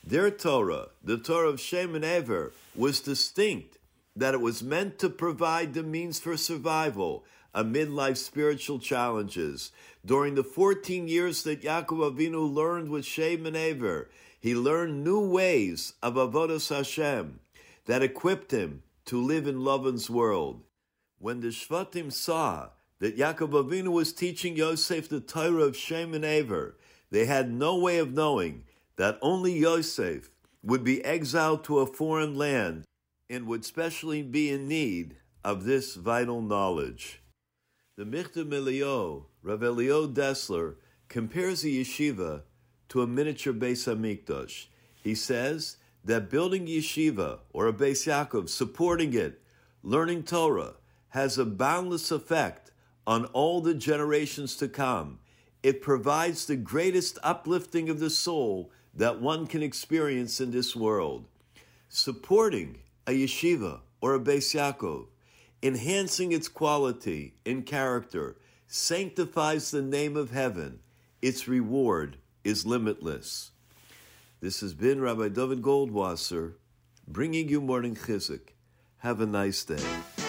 Their Torah, the Torah of Shem and Ever, was distinct, that it was meant to provide the means for survival amid life's spiritual challenges. During the 14 years that Yaakov Avinu learned with Shem and Ever, he learned new ways of Avodas Hashem that equipped him to live in Lavan's world. When the Shvatim saw that Yaakov Avinu was teaching Yosef the Torah of Shem and Ever, they had no way of knowing that only Yosef would be exiled to a foreign land and would specially be in need of this vital knowledge. The Michtav Me'Eliyahu, Rav Eliyahu Dessler, compares the yeshiva to a miniature Beis Hamikdash. He says that building yeshiva or a Beis Yaakov, supporting it, learning Torah, has a boundless effect on all the generations to come. It provides the greatest uplifting of the soul that one can experience in this world. Supporting a yeshiva or a Beis Yaakov, enhancing its quality and character, sanctifies the name of heaven. Its reward is limitless. This has been Rabbi David Goldwasser bringing you morning chizuk. Have a nice day.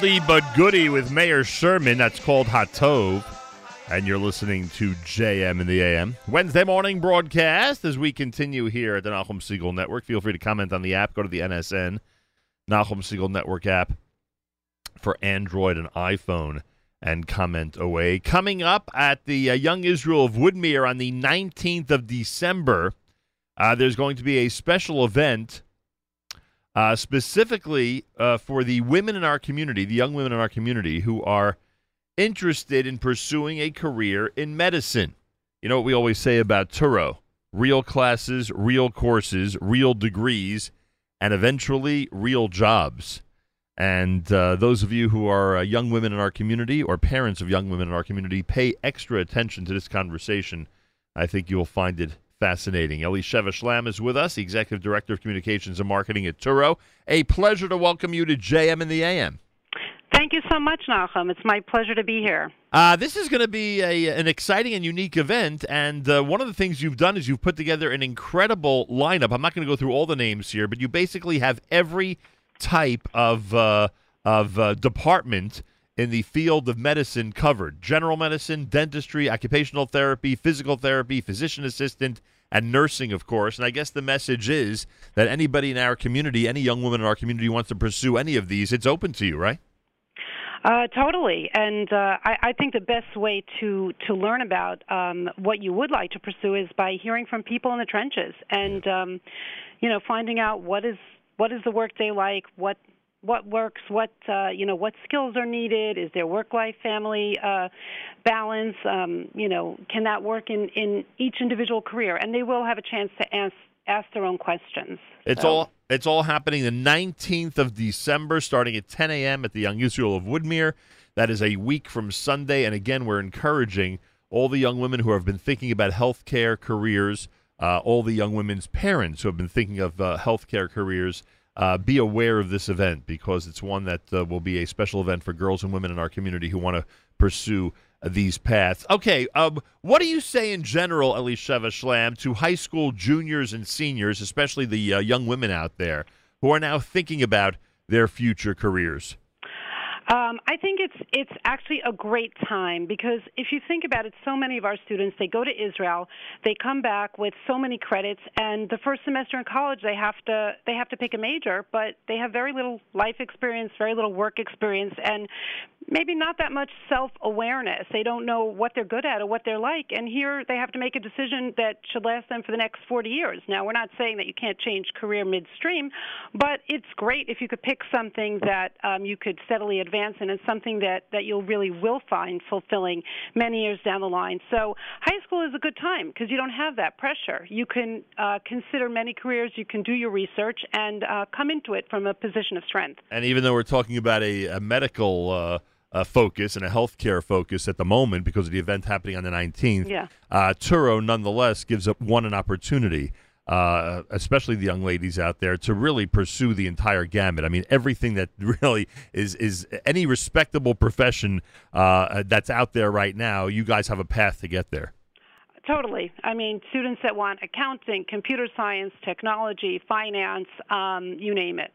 Oldie but goodie with Mayor Sherman. That's called Hatov. And you're listening to JM in the AM. Wednesday morning broadcast as we continue here at the Nachum Segal Network. Feel free to comment on the app. Go to the NSN, Nachum Segal Network app for Android and iPhone and comment away. Coming up at the uh, Young Israel of Woodmere on the 19th of December, uh, there's going to be a special event uh, specifically uh, for the women in our community, the young women in our community who are interested in pursuing a career in medicine. You know what we always say about Touro real classes, real courses, real degrees, and eventually real jobs. And uh, those of you who are uh, young women in our community or parents of young women in our community, pay extra attention to this conversation. I think you will find it fascinating. Elisheva Schlam is with us, the Executive Director of Communications and Marketing at Touro. A pleasure to welcome you to JM in the AM. Thank you so much, Nachum. It's my pleasure to be here. Uh, this is going to be a, an exciting and unique event, and uh, one of the things you've done is you've put together an incredible lineup. I'm not going to go through all the names here, but you basically have every type of uh, of uh, department in the field of medicine covered: general medicine, dentistry, occupational therapy, physical therapy, physician assistant, and nursing, of course. And I guess the message is that anybody in our community, any young woman in our community, wants to pursue any of these, it's open to you, right? Uh, totally, and uh, I, I think the best way to to learn about um, what you would like to pursue is by hearing from people in the trenches, and um, you know, finding out what is what is the work they like, what what works, what uh, you know, what skills are needed, is there work life family uh, balance, um, you know, can that work in in each individual career, and they will have a chance to ask ask their own questions. It's So- all it's all happening the 19th of December, starting at 10 a.m. at the Young Israel of Woodmere. That is a week from Sunday, and again, we're encouraging all the young women who have been thinking about healthcare careers, uh, all the young women's parents who have been thinking of uh, healthcare careers. Uh, be aware of this event because it's one that uh, will be a special event for girls and women in our community who want to pursue these paths. Okay, um, what do you say in general, Elisheva Schlam, to high school juniors and seniors, especially the uh, young women out there who are now thinking about their future careers? Um, I think it's it's actually a great time because if you think about it, so many of our students they go to Israel, they come back with so many credits, and the first semester in college they have to they have to pick a major, but they have very little life experience, very little work experience, and maybe not that much self awareness. They don't know what they're good at or what they're like, and here they have to make a decision that should last them for the next 40 years. Now, we're not saying that you can't change career midstream, but it's great if you could pick something that um, you could steadily advance in and something that, that you'll really will find fulfilling many years down the line. So, high school is a good time because you don't have that pressure. You can uh, consider many careers, you can do your research, and uh, come into it from a position of strength. And even though we're talking about a, a medical uh, uh, focus and a healthcare focus at the moment because of the event happening on the 19th, Yeah. uh, Touro nonetheless gives up one an opportunity, uh, especially the young ladies out there, to really pursue the entire gamut. I mean, everything that *laughs* really is is any respectable profession uh, that's out there right now. You guys have a path to get there. Totally. I mean, students that want accounting, computer science, technology, finance, um, you name it.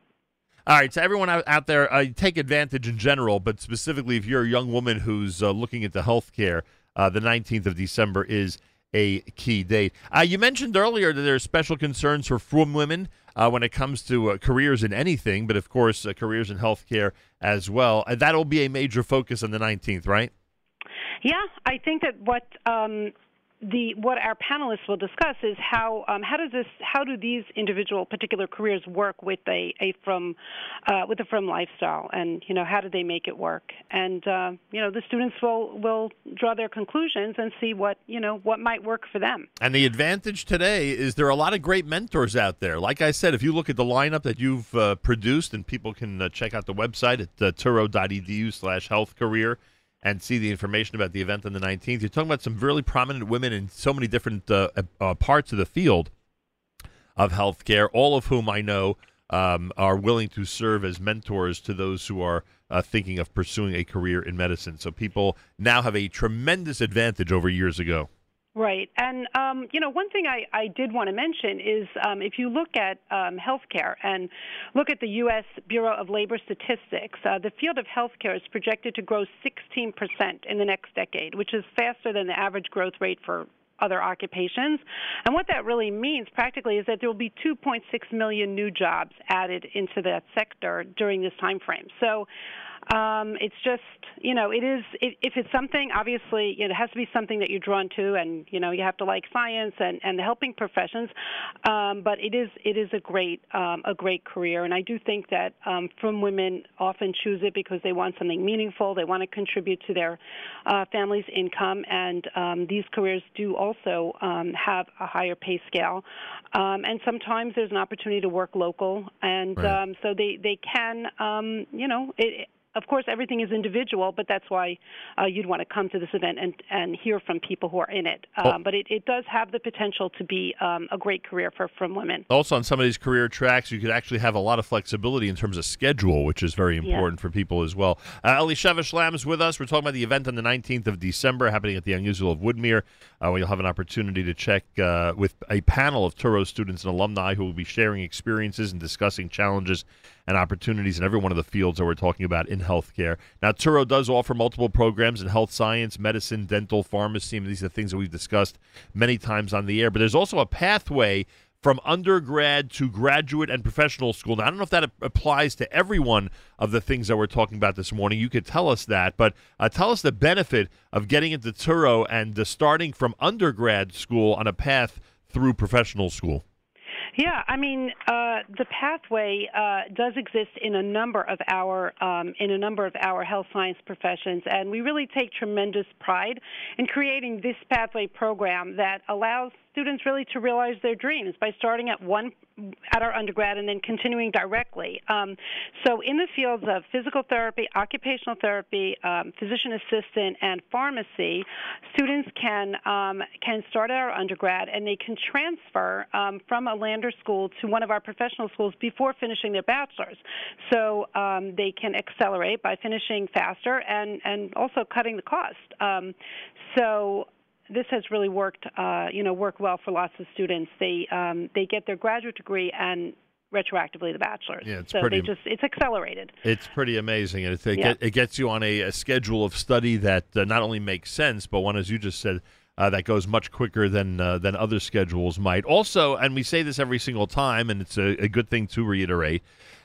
All right, so everyone out, out there, uh, take advantage in general, but specifically if you're a young woman who's uh, looking into healthcare, uh, the 19th of December is a key date. Uh, you mentioned earlier that there are special concerns for frum women uh, when it comes to uh, careers in anything, but of course, careers in healthcare as well. That'll be a major focus on the 19th, right? Yeah, I think that what um, the what our panelists will discuss is how um, how does this how do these individual particular careers work with a, a frum uh, with a frum lifestyle and you know how do they make it work and uh, you know the students will will draw their conclusions and see what you know what might work for them. And the advantage today is there are a lot of great mentors out there. Like I said, if you look at the lineup that you've uh, produced, and people can uh, check out the website at uh, touro.edu slash health career and see the information about the event on the 19th. You're talking about some really prominent women in so many different uh, uh, parts of the field of healthcare, all of whom I know um, are willing to serve as mentors to those who are uh, thinking of pursuing a career in medicine. So people now have a tremendous advantage over years ago. Right. And, um, you know, one thing I, I did want to mention is um, if you look at um, healthcare and look at the U.S. Bureau of Labor Statistics, uh, the field of healthcare is projected to grow 16% in the next decade, which is faster than the average growth rate for other occupations. And what that really means practically is that there will be 2.6 million new jobs added into that sector during this time frame. So Um, it's just, you know, it is. It, if it's something, obviously, it has to be something that you're drawn to, and you know, you have to like science and and the helping professions. Um, but it is it is a great um, a great career, and I do think that um, frum women often choose it because they want something meaningful. They want to contribute to their uh, family's income, and um, these careers do also um, have a higher pay scale. Um, and sometimes there's an opportunity to work local, and Right. um, so they they can, um, you know, it, of course everything is individual, but that's why uh, you'd want to come to this event and and hear from people who are in it. Um, Oh. But it, it does have the potential to be um, a great career for frum women. Also, on some of these career tracks, you could actually have a lot of flexibility in terms of schedule, which is very Yeah. important for people as well. Uh, Elisheva Schlam is with us. We're talking about the event on the 19th of December happening at the Young Israel of Woodmere, uh, where you'll have an opportunity to check uh, with a panel of Touro students and alumni who will be sharing experiences and discussing challenges and opportunities in every one of the fields that we're talking about in healthcare. Now, Touro does offer multiple programs in health science, medicine, dental, pharmacy. and these are things that we've discussed many times on the air. But there's also a pathway from undergrad to graduate and professional school. Now, I don't know if that applies to every one of the things that we're talking about this morning. You could tell us that, but uh, tell us the benefit of getting into Touro and uh, starting from undergrad school on a path through professional school. Yeah, I mean, uh, the pathway uh, does exist in a number of our um, in a number of our health science professions, and we really take tremendous pride in creating this pathway program that allows students really to realize their dreams by starting at one at our undergrad and then continuing directly. Um, so, in the fields of physical therapy, occupational therapy, um, physician assistant, and pharmacy, students can um, can start at our undergrad and they can transfer um, from a Lander school to one of our professional schools before finishing their bachelor's. So um, they can accelerate by finishing faster and and also cutting the cost. Um, so this has really worked, uh, you know, worked well for lots of students. They um, they get their graduate degree and retroactively the bachelor's. Yeah, it's so pretty- they just it's accelerated. It's pretty amazing, and it, it, Yeah. get, it gets you on a, a schedule of study that uh, not only makes sense, but one, as you just said, uh, that goes much quicker than uh, than other schedules might. Also, and we say this every single time, and it's a, a good thing to reiterate: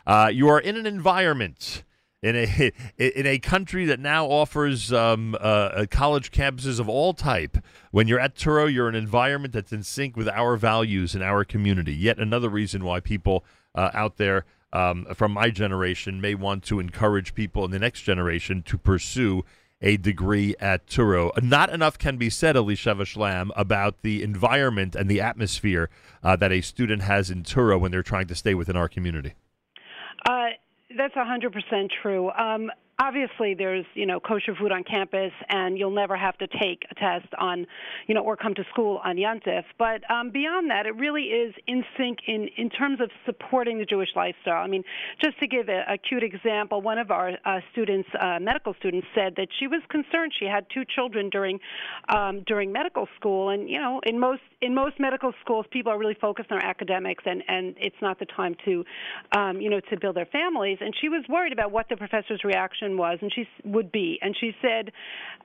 uh, you are in an environment. In a *laughs* in a country that now offers um, uh, college campuses of all type, when you're at Touro, you're an environment that's in sync with our values and our community. Yet another reason why people uh, out there um, from my generation may want to encourage people in the next generation to pursue a degree at Touro. Not enough can be said, Elisheva Schlam, about the environment and the atmosphere uh, that a student has in Touro when they're trying to stay within our community. That's a hundred percent true. Um, obviously, there's you know kosher food on campus, and you'll never have to take a test on, you know, or come to school on Yontif. But um, beyond that, it really is in sync in in terms of supporting the Jewish lifestyle. I mean, just to give a, a cute example, one of our uh, students, uh, medical students, said that she was concerned. She had two children during um, during medical school, and you know, in most in most medical schools, people are really focused on their academics, and and it's not the time to, um, you know, to build their families. And she was worried about what the professor's reaction was, and she would be. And she said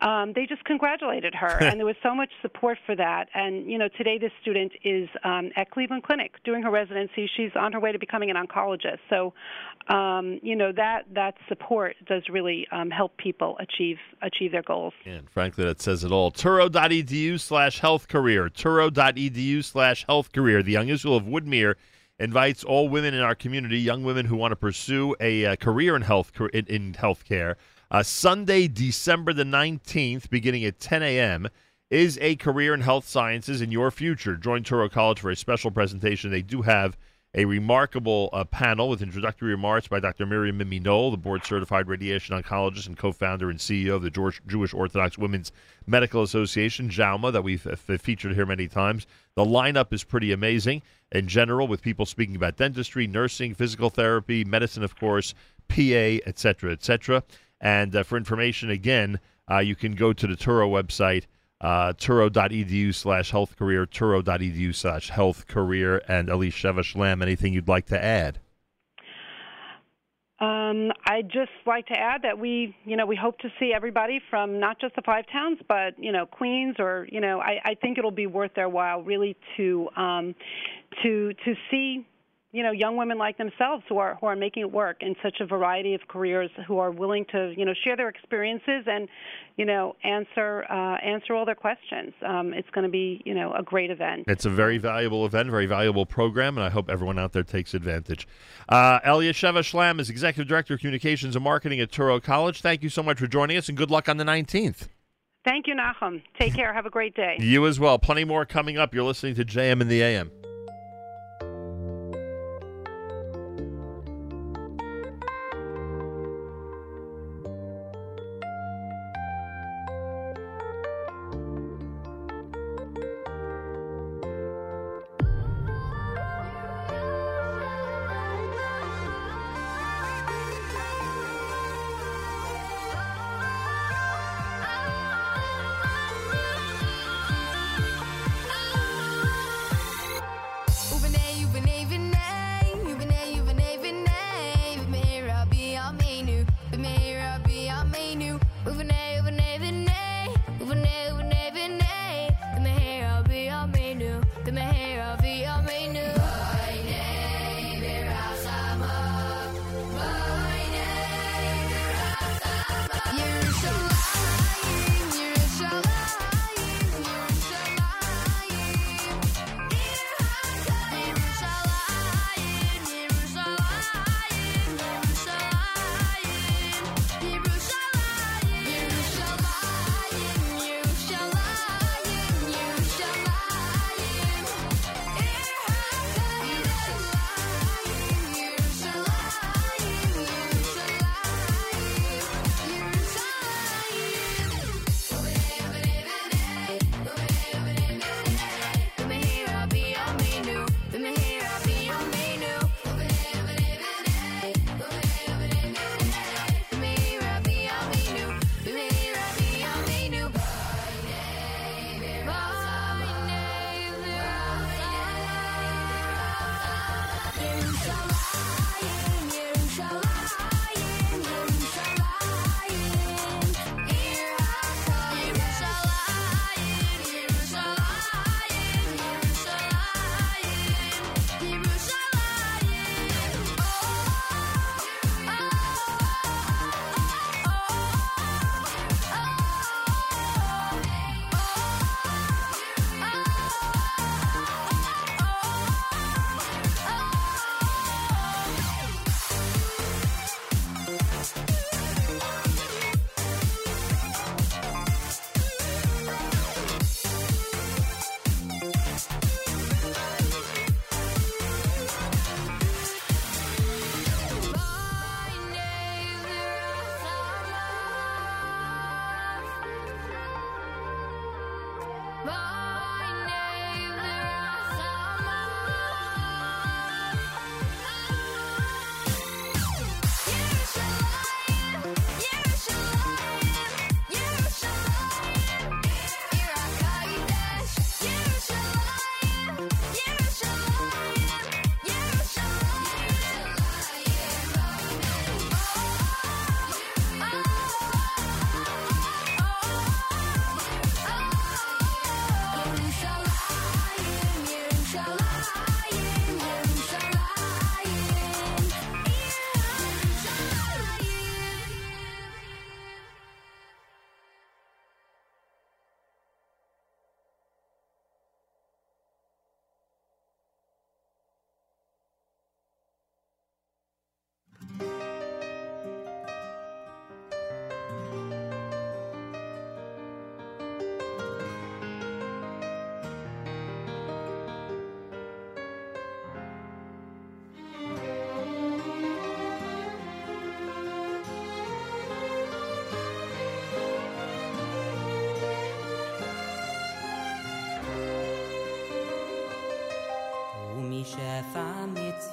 um, they just congratulated her, *laughs* and there was so much support for that. And you know, today this student is um, at Cleveland Clinic doing her residency. She's on her way to becoming an oncologist. So, um, you know, that that support does really um, help people achieve achieve their goals. And frankly, that says it all. Touro.edu slash health career. Touro.edu slash health career. The Young Israel of Woodmere invites all women in our community, young women who want to pursue a uh, career in health in, in healthcare. Uh, Sunday, December the 19th, beginning at 10 a.m., is a career in health sciences in your future. Join Touro College for a special presentation. They do have a remarkable uh, panel with introductory remarks by Dr. Miriam Miminol, the board certified radiation oncologist and co founder and CEO of the George, Jewish Orthodox Women's Medical Association, JOWMA, that we've uh, featured here many times. The lineup is pretty amazing in general, with people speaking about dentistry, nursing, physical therapy, medicine, of course, PA, et cetera, et cetera. And uh, for information, again, uh, you can go to the Touro website uh, touro.edu slash health career, touro.edu slash health career, and Elisheva Schlam, anything you'd like to add? Um, I'd just like to add that we, you know, we hope to see everybody from not just the five towns, but you know, Queens, or you know, I, I think it'll be worth their while really to um, to to see you know young women like themselves who are who are making it work in such a variety of careers who are willing to you know share their experiences and you know answer uh, answer all their questions. Um, it's going to be you know a great event. It's a very valuable event, very valuable program, and I hope everyone out there takes advantage. Uh, Elisheva Schlam is Executive Director of Communications and Marketing at Touro College. Thank you so much for joining us, and good luck on the 19th. Thank you, Nachum. Take care. Have a great day. You as well. Plenty more coming up. You're listening to JM in the AM.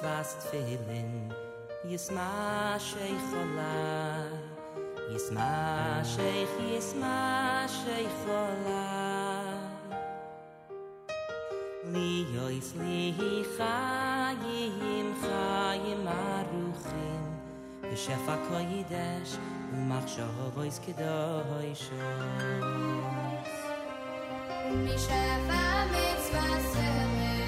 vast fehlen jes ma sheikh ala jes ma sheikh jes ma sheikh ala li yoy sli hi kha yi him kha yi ma rukhin be shafa kaydash u makhshah va is keda mi shafa mit vasen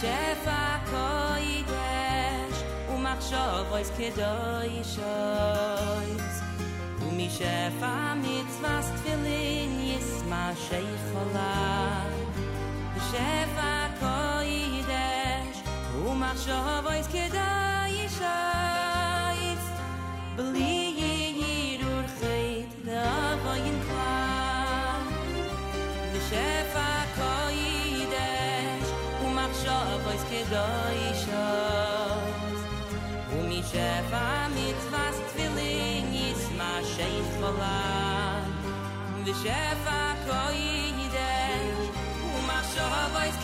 שפע כה יתש ומחשוב אויס כדוי שויס ומי שפע מצווה סטפילין ישמה שיכולה. ושפע כה ומחשוב אויס כדוי gedoyshos u mi shefa mit vas twilin is ma shein vola vi shefa u ma shova iz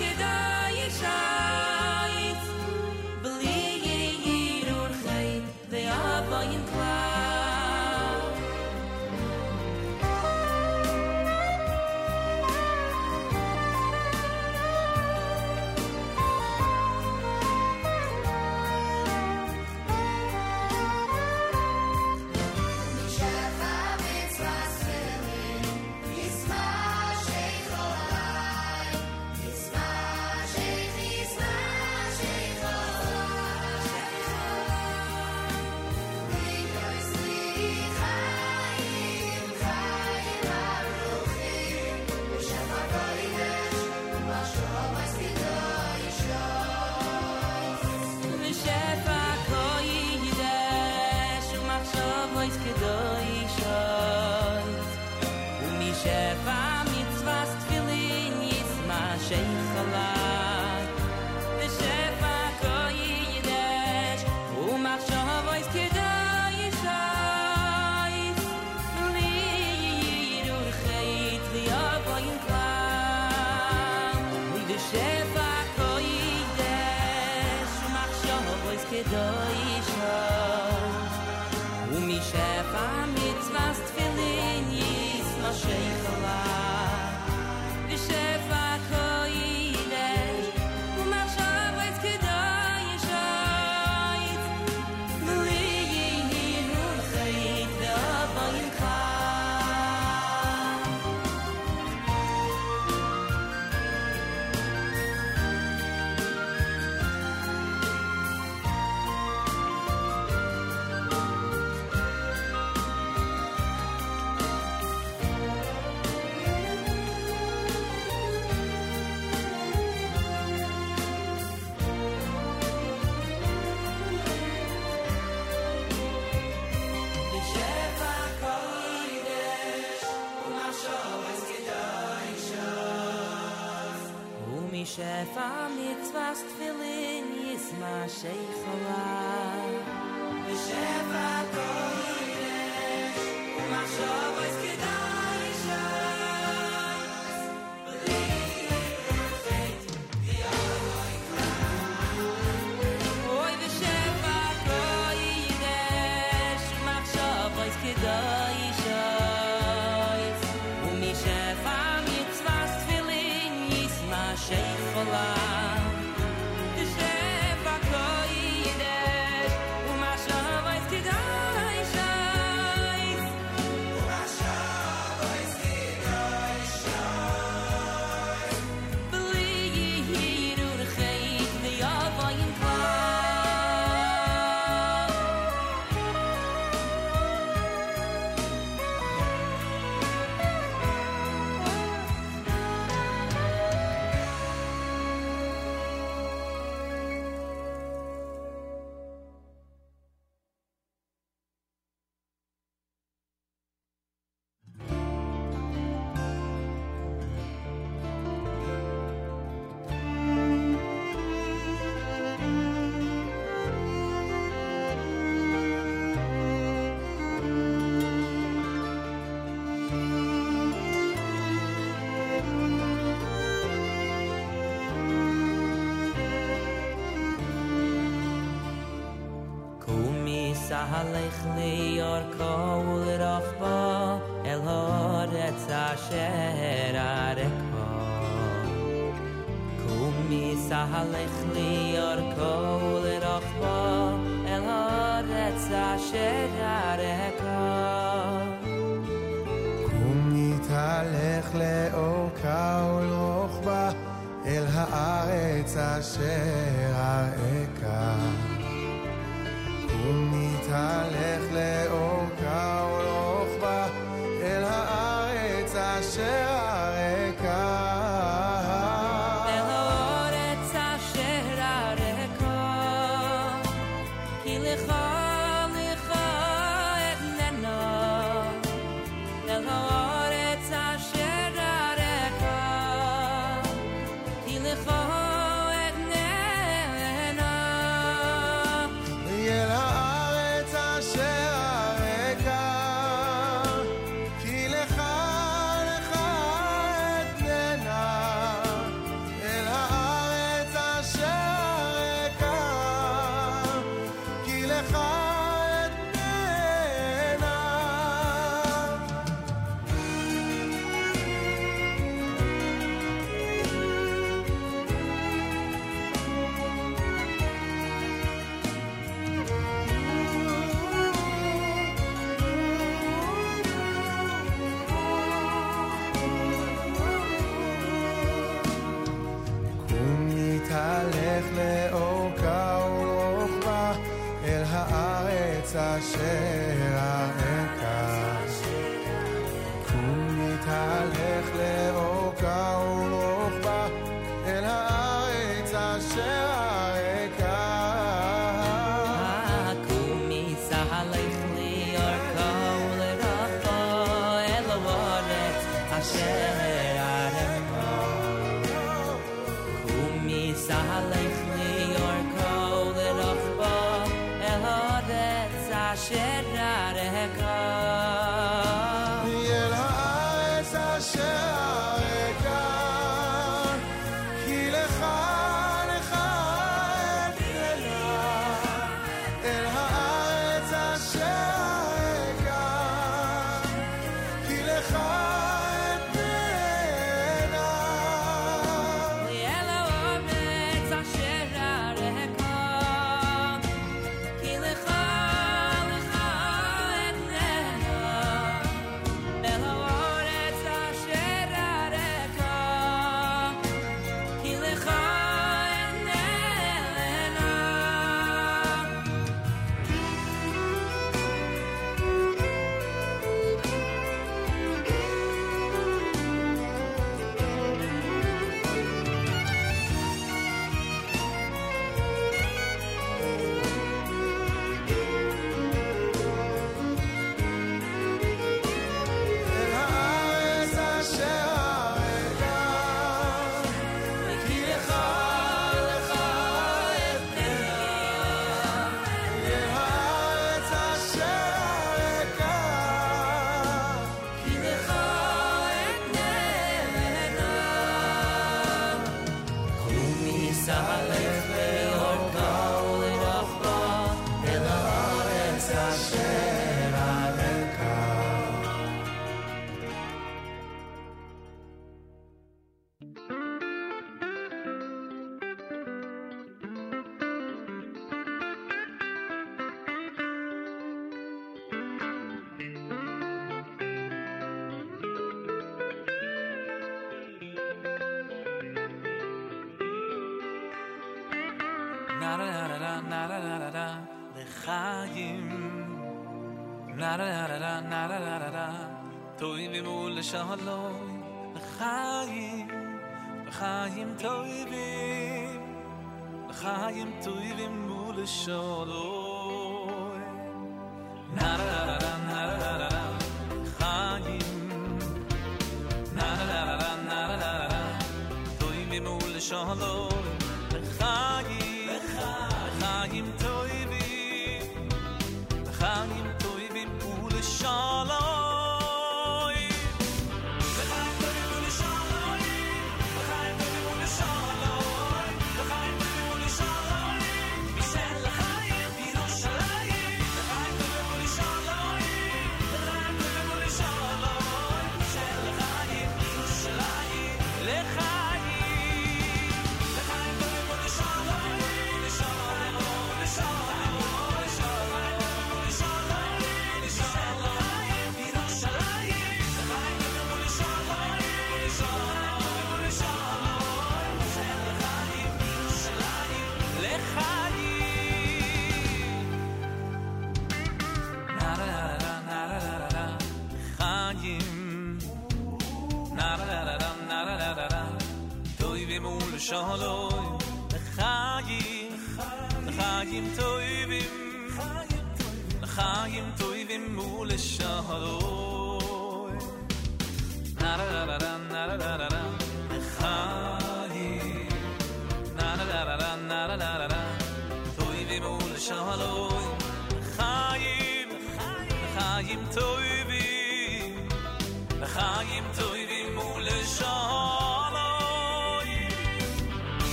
I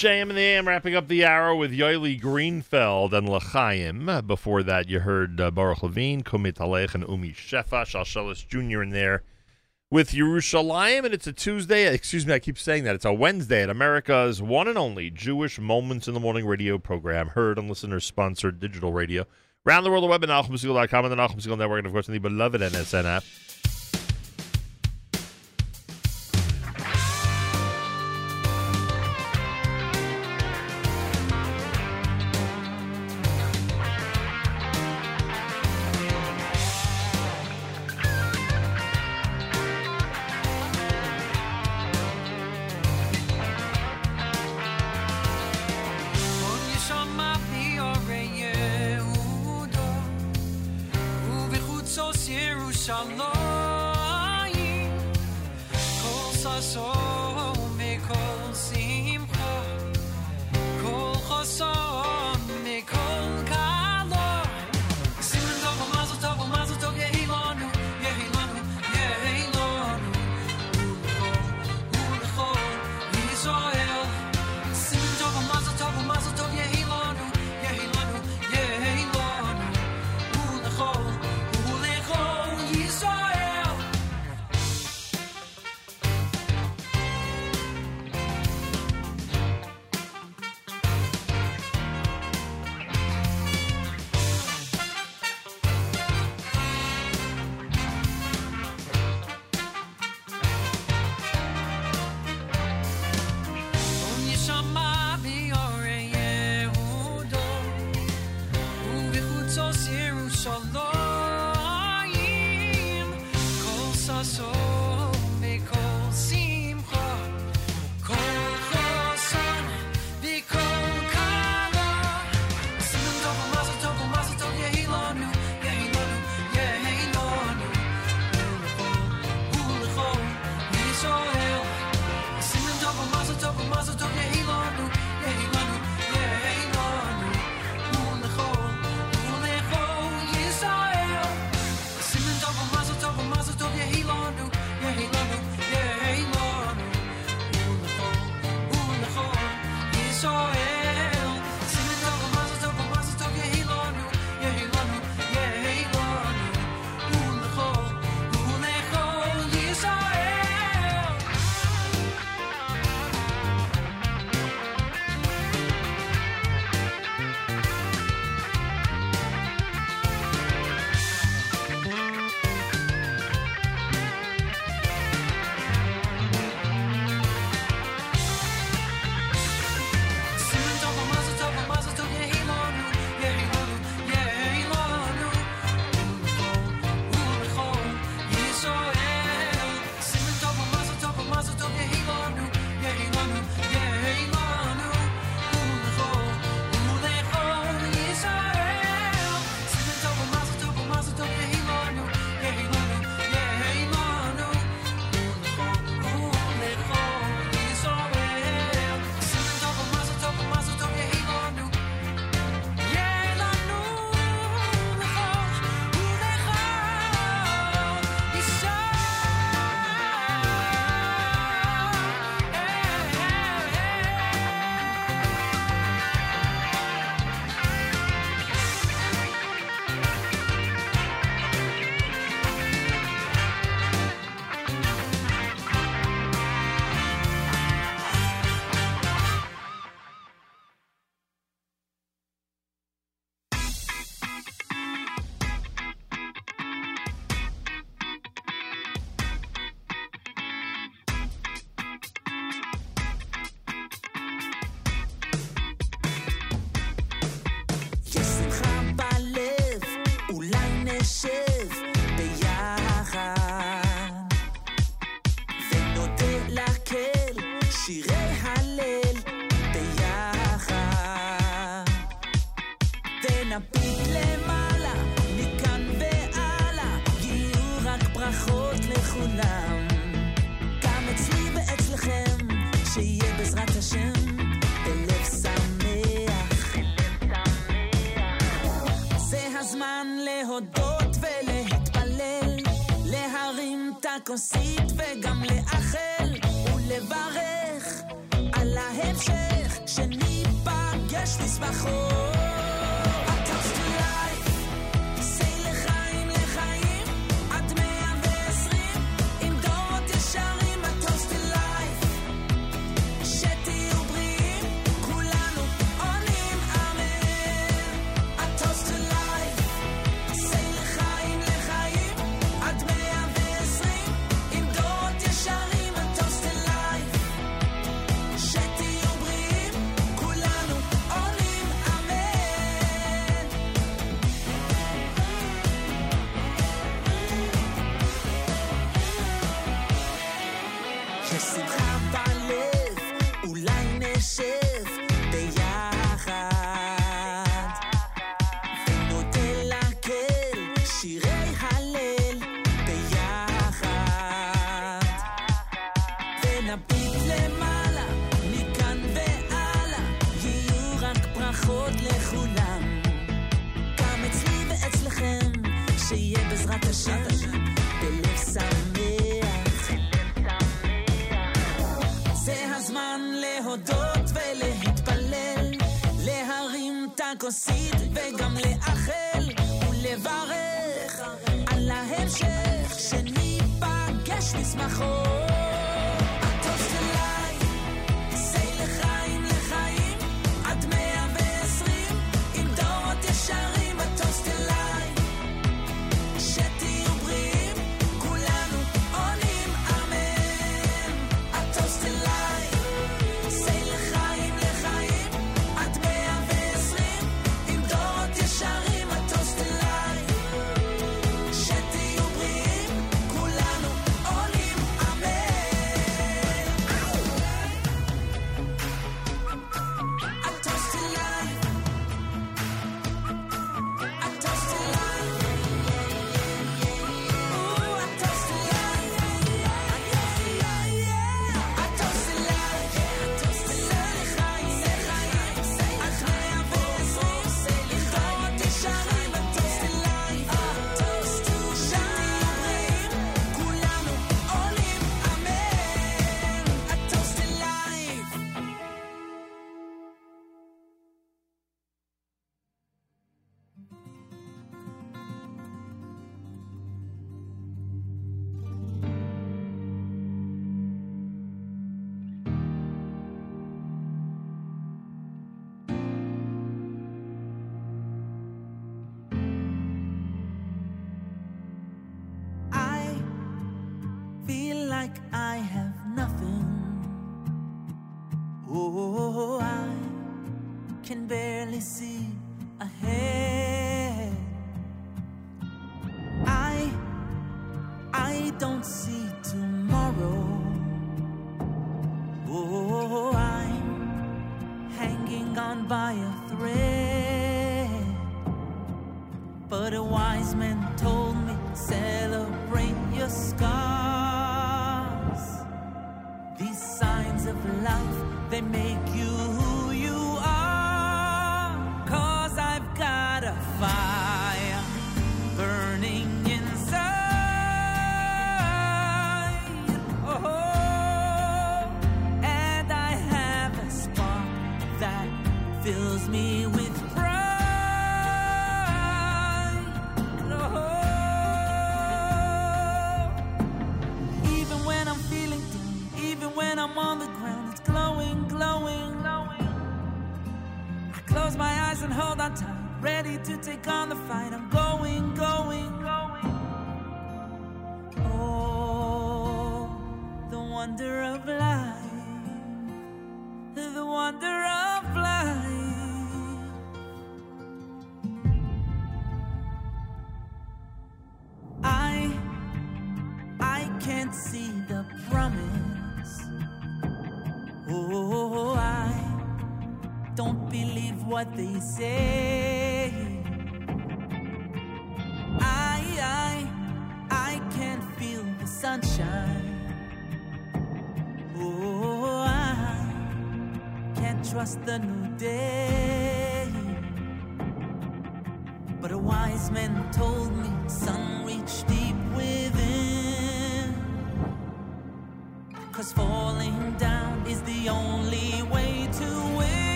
JM in the AM wrapping up the hour with Yoeli Greenfeld and L'chaim. Before that, you heard uh, Baruch Levine, Kumit Alech, and Umi Shefa, Shalshelis Jr. in there with Yerushalayim. And it's a Tuesday. Excuse me, I keep saying that. It's a Wednesday at America's one and only Jewish Moments in the Morning radio program, heard on listener sponsored digital radio. Around the world, the web at NachumSegal.com and the Segal Network, and of course, in the beloved NSN app.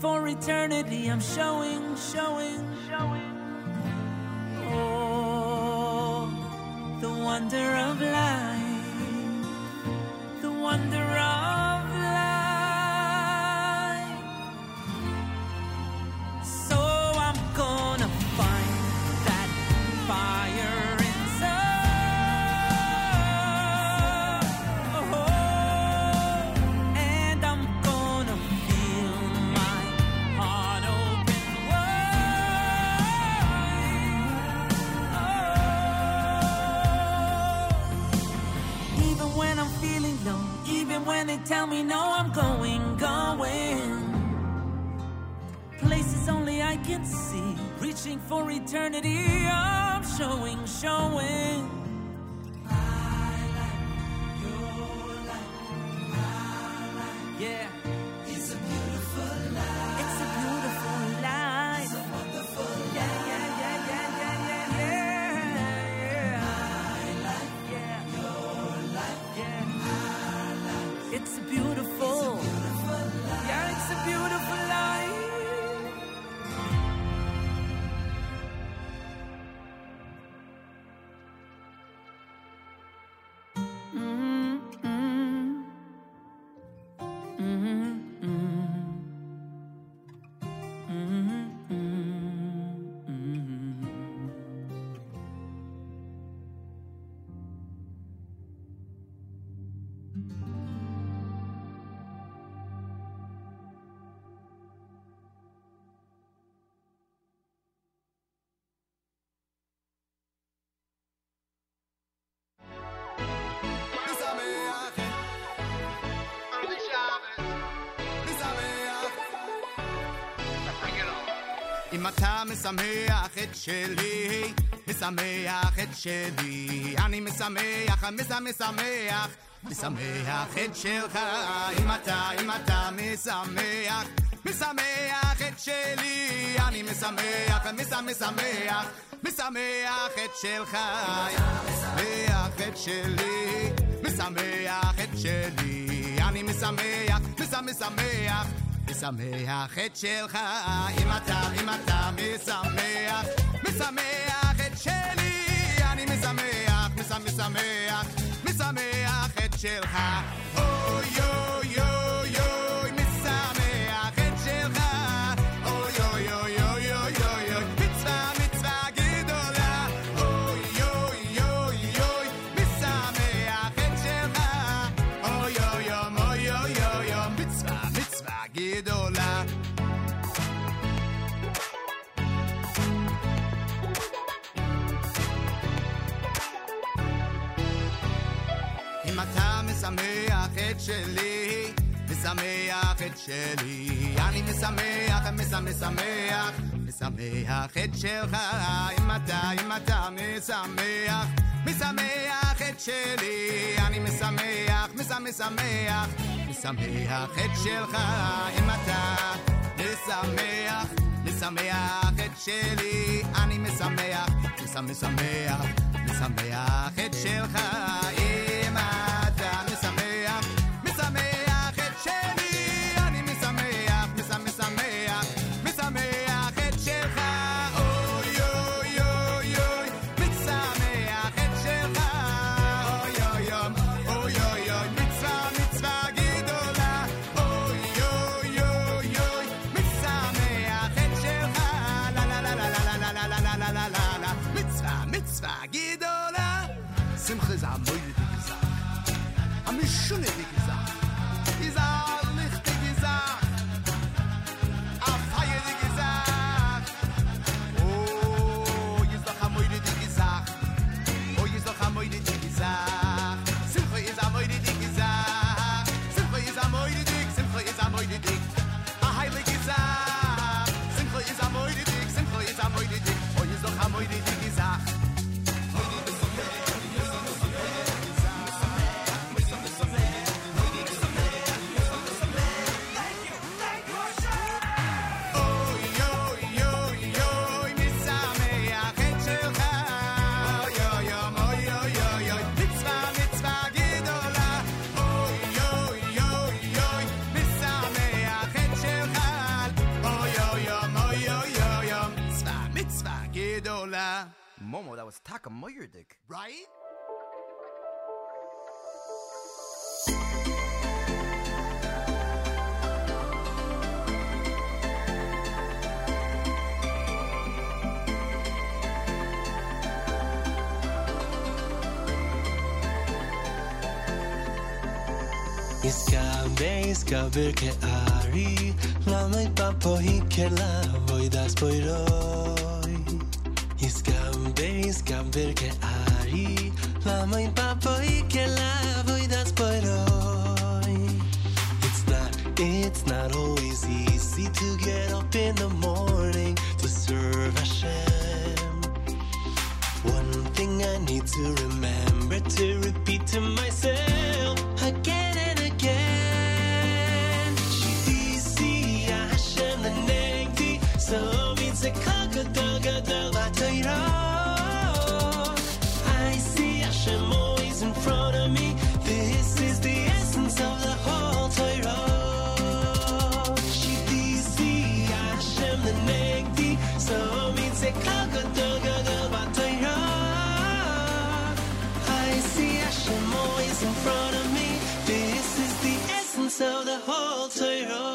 for eternity. I'm showing. משמח את שלי, משמח את שלי. אני משמח, משמח, משמח את שלך. אם אתה, אם אתה משמח, משמח את שלי. אני משמח, משמח, משמח את שלך. משמח את שלי, משמח את שלי. אני משמח, משמח, משמח. משמח את שלך, אם אתה, אם אתה משמח, משמח את שלי, אני משמח, משמח, משמח את שלך. שלי, משמח את שלי. אני משמח, משמח, משמח את שלך, אם אתה, אם אתה משמח. משמח את שלי, אני משמח, משמח, משמח את שלך, אם אתה משמח, משמח את שלי, אני משמח, משמח, משמח את שלך, Taka Moyerdick. Right? Iskabe, iskabe ke ari Lamay papohi ke la voidas poiroi Iskabe, iskabe ke ari Lamay papohi ke la voidas poiroi It's not, it's not always easy to get up in the morning to serve Hashem One thing I need to remember to repeat to myself again and again. Shivisi Hashem the Negdi, so means a front of me. This is the essence of the whole Torah.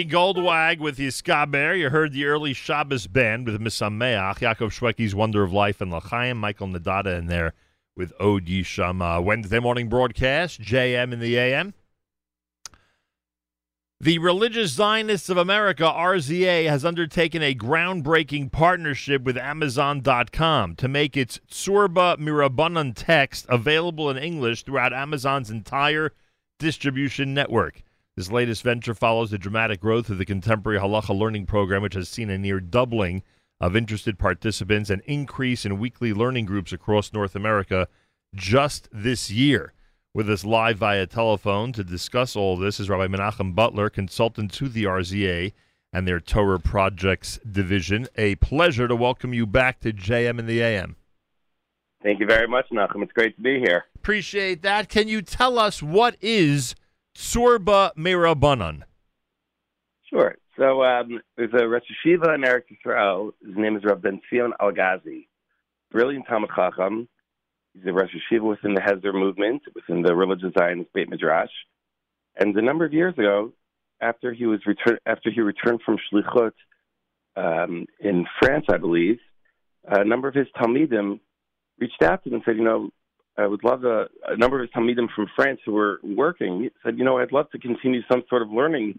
Ari Goldwag with Yiskaber. You heard the early Shabbos band with Misameach, Yaakov Shwecky's Wonder of Life, and L'chaim, Michael Nadada in there with Od Yishama. Wednesday morning broadcast, JM in the AM. The Religious Zionists of America, RZA, has undertaken a groundbreaking partnership with Amazon.com to make its Tzurba M'Rabanan text available in English throughout Amazon's entire distribution network. This latest venture follows the dramatic growth of the contemporary halacha learning program, which has seen a near doubling of interested participants and increase in weekly learning groups across North America just this year. With us live via telephone to discuss all this is Rabbi Menachem Butler, consultant to the RZA and their Torah Projects division. A pleasure to welcome you back to JM and the AM. Thank you very much, Nachum. It's great to be here. Appreciate that. Can you tell us what is Tzurba M'Rabanan? Sure. So um, there's a Rosh Yeshiva in Eretz Yisrael. His name is Rabbi Ben Zion Elgazi. Brilliant Talmud Chacham. He's a Rosh Yeshiva within the Hesder movement, within the religious Zionist Beit Midrash. And a number of years ago, after he was return, after he returned from Shlichut um, in France, I believe, a number of his Talmidim reached out to him and said, you know, I would love a, a number of Talmidim from France who were working said, you know, I'd love to continue some sort of learning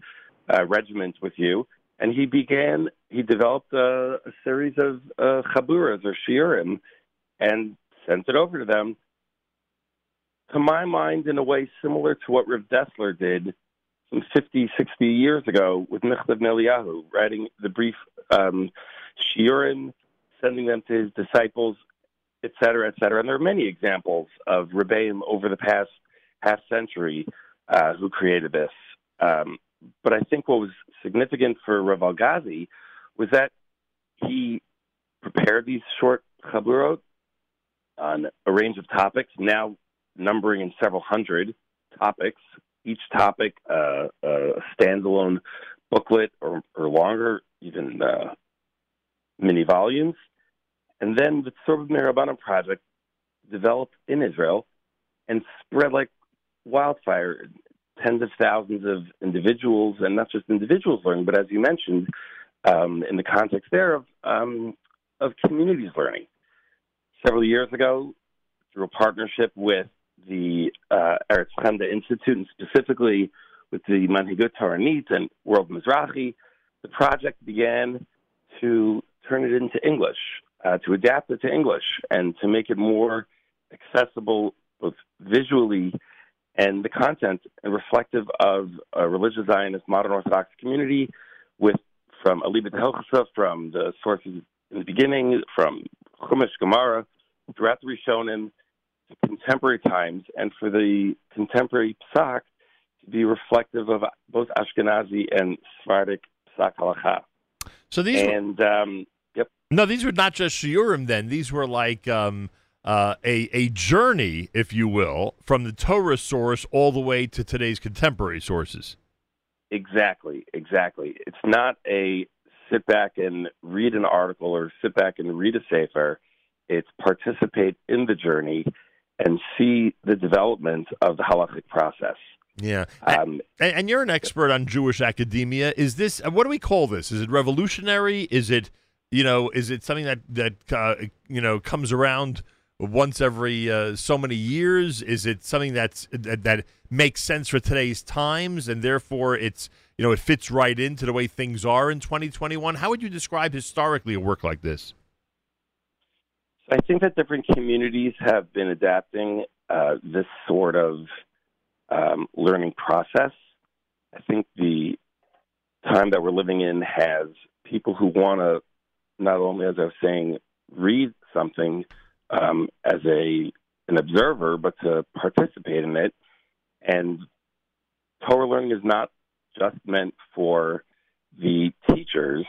uh, regiment with you. And he began, he developed a, a series of uh, chaburas or shiurim and sent it over to them. To my mind, in a way similar to what Rav Dessler did some 50, 60 years ago with Michtav Me'Eliyahu, writing the brief um, shiurim, sending them to his disciples, et cetera, et cetera. And there are many examples of Rebbeim over the past half century uh, who created this. Um, but I think what was significant for Rav Elgazi was that he prepared these short chaburot on a range of topics, now numbering in several hundred topics. Each topic uh, a standalone booklet or, or longer, even uh, mini volumes. And then the Tzurba M'Rabanan project developed in Israel and spread like wildfire. Tens of thousands of individuals, and not just individuals learning, but as you mentioned, um, in the context there of um, of communities learning. Several years ago, through a partnership with the uh, Eretz Chemda Institute, and specifically with the Manhigut Toranit and World Mizrachi, the project began to turn it into English, uh, to adapt it to English, and to make it more accessible both visually and the content and reflective of a religious Zionist modern Orthodox community with from Aliba Hilchasa, from the sources in the beginning, from Chumash Gemara, throughout the Rishonim, to contemporary times, and for the contemporary Psak to be reflective of both Ashkenazi and Sephardic Psak halacha. So these and um, No, these were not just shiurim. Then these were like um, uh, a a journey, if you will, from the Torah source all the way to today's contemporary sources. Exactly, exactly. It's not a sit back and read an article or sit back and read a sefer. It's participate in the journey and see the development of the halachic process. Yeah, Um, and, and you're an expert on Jewish academia. Is this what do we call this? Is it revolutionary? Is it you know? Is it something that that uh, you know comes around once every uh, so many years? Is it something that's that, that makes sense for today's times, and therefore it's you know it fits right into the way things are in 2021? How would you describe historically a work like this? I think that different communities have been adapting uh, this sort of um, learning process. I think the time that we're living in has people who want to not only, as I was saying, read something um, as a an observer, but to participate in it. And Torah learning is not just meant for the teachers,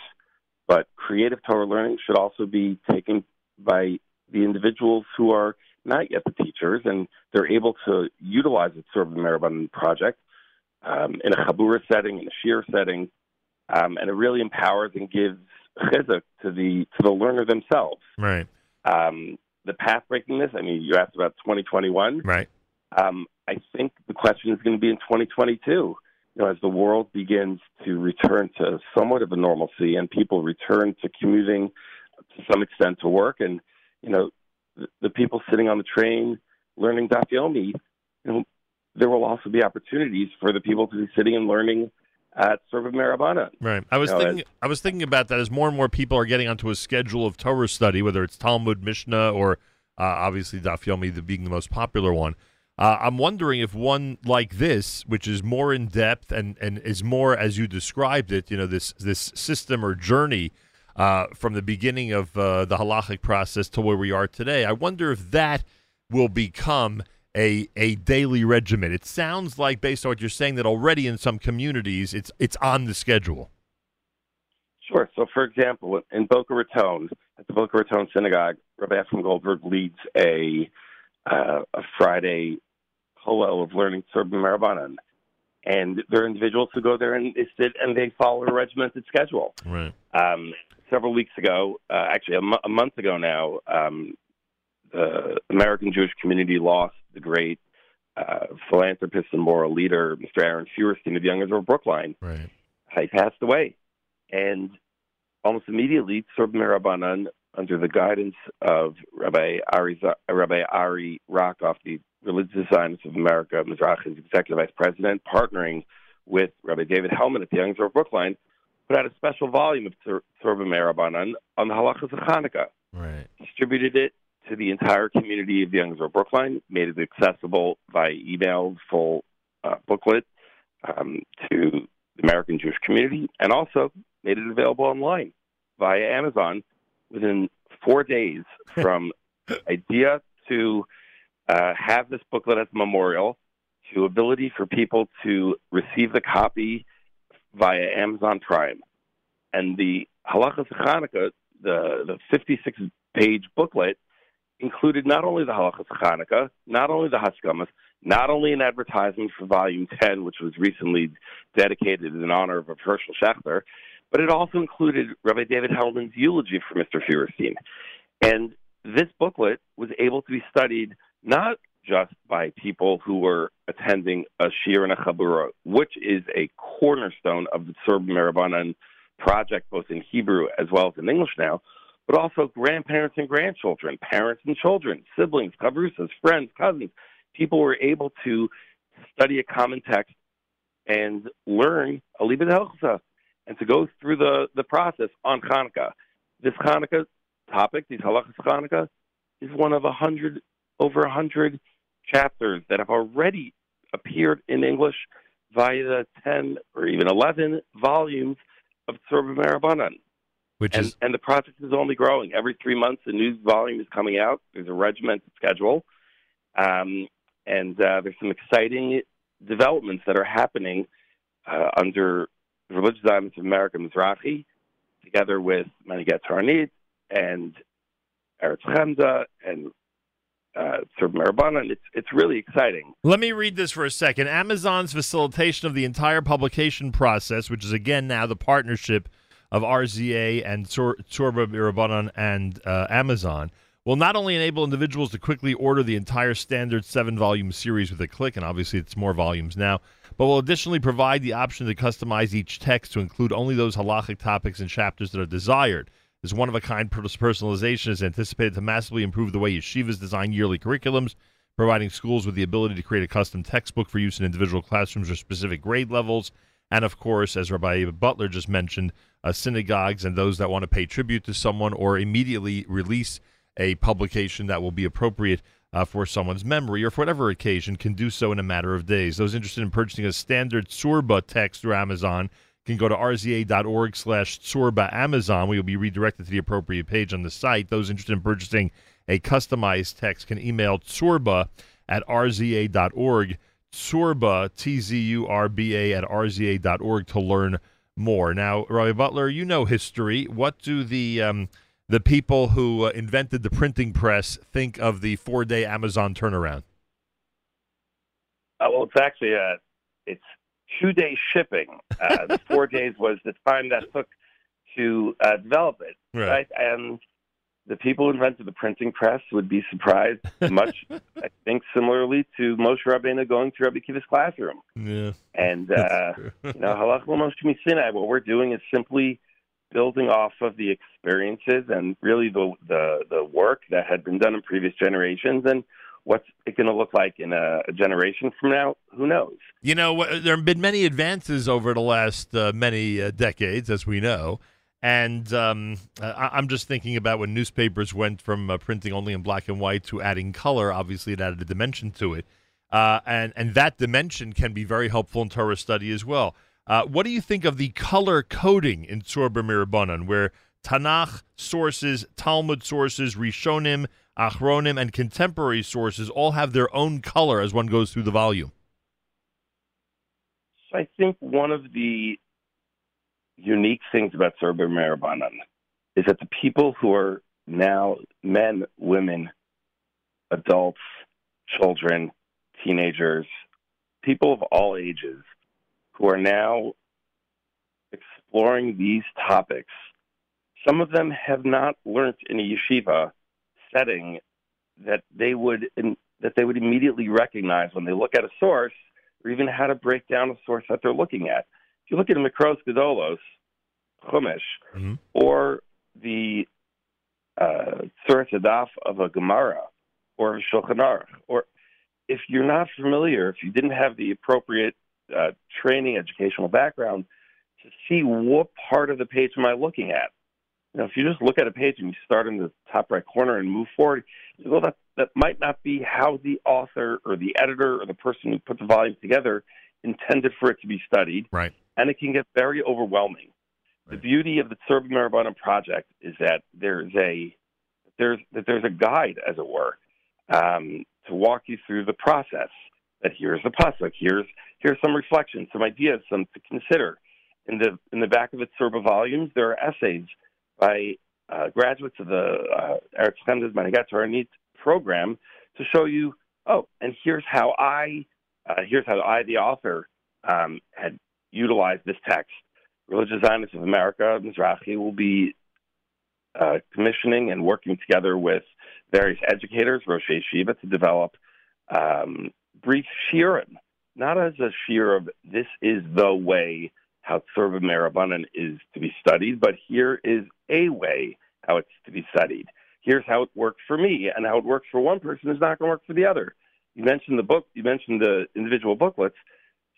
but creative Torah learning should also be taken by the individuals who are not yet the teachers, and they're able to utilize it sort of the Meribon project um, in a Chabura setting, in a Shiur setting, um, and it really empowers and gives chizuk to the to the learner themselves. Right. Um, the path breakingness. I mean, you asked about 2021. Right. Um, I think the question is going to be in 2022. You know, as the world begins to return to somewhat of a normalcy and people return to commuting to some extent to work, and you know, the, the people sitting on the train learning Daf Yomi, you know, there will also be opportunities for the people to be sitting and learning at Tzurba M'Rabanan. Right. I was You know, thinking. I was thinking about that as more and more people are getting onto a schedule of Torah study, whether it's Talmud, Mishnah, or uh, obviously Daf Yomi, the being the most popular one. Uh, I'm wondering if one like this, which is more in depth and, and is more as you described it, you know, this this system or journey uh, from the beginning of uh, the halachic process to where we are today. I wonder if that will become a a daily regimen. It sounds like, based on what you're saying, that already in some communities it's it's on the schedule. Sure. So, for example, in Boca Raton, at the Boca Raton Synagogue, Rabbi Ephraim Goldberg leads a uh, a Friday Hillel of learning Tzurba M'Rabanan. And there are individuals who go there and they sit and they follow a regimented schedule. Right. Um, several weeks ago, uh, actually a month ago now, um, the American Jewish community lost the great uh, philanthropist and moral leader, Mr. Aaron Feuerstein of Young Israel Brookline. Right. He passed away. And almost immediately, Tzurba M'Rabanan, under the guidance of Rabbi Ari, Rabbi Ari Rockoff, the Religious Zionists of America, Mizrachi's executive vice president, partnering with Rabbi David Hellman at the Young Israel Brookline, put out a special volume of Tzurba M'Rabanan on the halachas of Hanukkah Right. distributed it to the entire community of the Young Israel Brookline, made it accessible via email, full uh, booklet um, to the American Jewish community, and also made it available online via Amazon within four days *laughs* from idea to uh, have this booklet as a memorial to ability for people to receive the copy via Amazon Prime. And the Halachas of Hanukkah, the, the 56 page booklet, included not only the Halachas of Hanukkah, not only the Haskamas, not only an advertisement for Volume 10, which was recently dedicated in honor of Herschel Schachter, but it also included Rabbi David Hellman's eulogy for Mr. Feuerstein. And this booklet was able to be studied not just by people who were attending a shiur and a chabura, which is a cornerstone of the Tzurba M'Rabanan project, both in Hebrew as well as in English now, but also grandparents and grandchildren, parents and children, siblings, chavrusas, friends, cousins. People were able to study a common text and learn a Libet Helchsa and to go through the, the process on Hanukkah. This Hanukkah topic, these halachas Hanukkah, is one of a hundred, over a hundred chapters that have already appeared in English via the 10 or even 11 volumes of Tzurba M'Rabanan. Which and, is and the project is only growing. Every three months, a new volume is coming out. There's a regimented schedule. Um, and uh, there's some exciting developments that are happening uh, under the Religious Zionists of America, Mizrachi, together with Manhigut Toranit and Eretz Chemda and uh, Marabanan. It's, it's really exciting. Let me read this for a second. Amazon's facilitation of the entire publication process, which is again now the partnership of RZA and Tzurba M'Rabanan and uh, Amazon, will not only enable individuals to quickly order the entire standard seven volume series with a click, and obviously it's more volumes now, but will additionally provide the option to customize each text to include only those halachic topics and chapters that are desired. This one of a kind personalization is anticipated to massively improve the way yeshivas design yearly curriculums, providing schools with the ability to create a custom textbook for use in individual classrooms or specific grade levels. And of course, as Rabbi Butler just mentioned, uh, synagogues and those that want to pay tribute to someone or immediately release a publication that will be appropriate uh, for someone's memory or for whatever occasion can do so in a matter of days. Those interested in purchasing a standard Tzurba text through Amazon can go to rza.org slash Tzurba Amazon. We will be redirected to the appropriate page on the site. Those interested in purchasing a customized text can email Tzurba at rza.org. Tzurba, T-Z-U-R-B-A at rza.org to learn more. Now, Rabbi Butler, you know history. What do the um, the people who uh, invented the printing press think of the four day Amazon turnaround? Uh, well, it's actually uh, it's two day shipping. Uh, the four *laughs* days was the time that took to uh, develop it, Right. And the people who invented the printing press would be surprised *laughs* much, I think, similarly to Moshe Rabbeinu going to Rabbi Kiva's classroom. Yeah. And uh, *laughs* you know, halach Sinai. What we're doing is simply building off of the experiences and really the the the work that had been done in previous generations and what's it going to look like in a, a generation from now who knows You know, there have been many advances over the last uh, many uh, decades, as we know. And um, I- I'm just thinking about when newspapers went from uh, printing only in black and white to adding color. Obviously, it added a dimension to it, uh, and and that dimension can be very helpful in Torah study as well. Uh, what do you think of the color coding in Tzurba M'Rabanan, where Tanakh sources, Talmud sources, Rishonim, Achronim, and contemporary sources all have their own color as one goes through the volume? So I think one of the unique things about Tzurba M'Rabanan is that the people who are now men, women, adults, children, teenagers, people of all ages who are now exploring these topics. Some of them have not learned in a yeshiva setting that they would that they would immediately recognize when they look at a source, or even how to break down a source that they're looking at. You look at Mikros Gedolos, Chumash, or the uh, Tzurat Hadaf of a Gemara or a Shulchan Aruch, or if you're not familiar, if you didn't have the appropriate uh, training, educational background to see what part of the page am I looking at. You know, if you just look at a page and you start in the top right corner and move forward, you go, that that might not be how the author or the editor or the person who put the volume together intended for it to be studied. Right. And it can get very overwhelming. The beauty of the Tzurba M'Rabanan project is that there's a there's that there's a guide, as it were, um, to walk you through the process. That here's the pasuk, here's here's some reflections, some ideas, some to consider. In the in the back of its Tzurba volumes, there are essays by uh, graduates of the uh, Eretz Chemda's Manhigut Toranit program to show you, oh, and here's how I, uh, here's how I, the author, um, had utilized this text. Religious Zionists of America, Mizrachi, will be uh, commissioning and working together with various educators, Rosh Yeshiva, to develop um, brief shiurim, not as a shiur of this is the way how Tzurba M'Rabanan is to be studied, but here is a way how it's to be studied. Here's how it worked for me, and how it works for one person is not going to work for the other. You mentioned the book, you mentioned the individual booklets.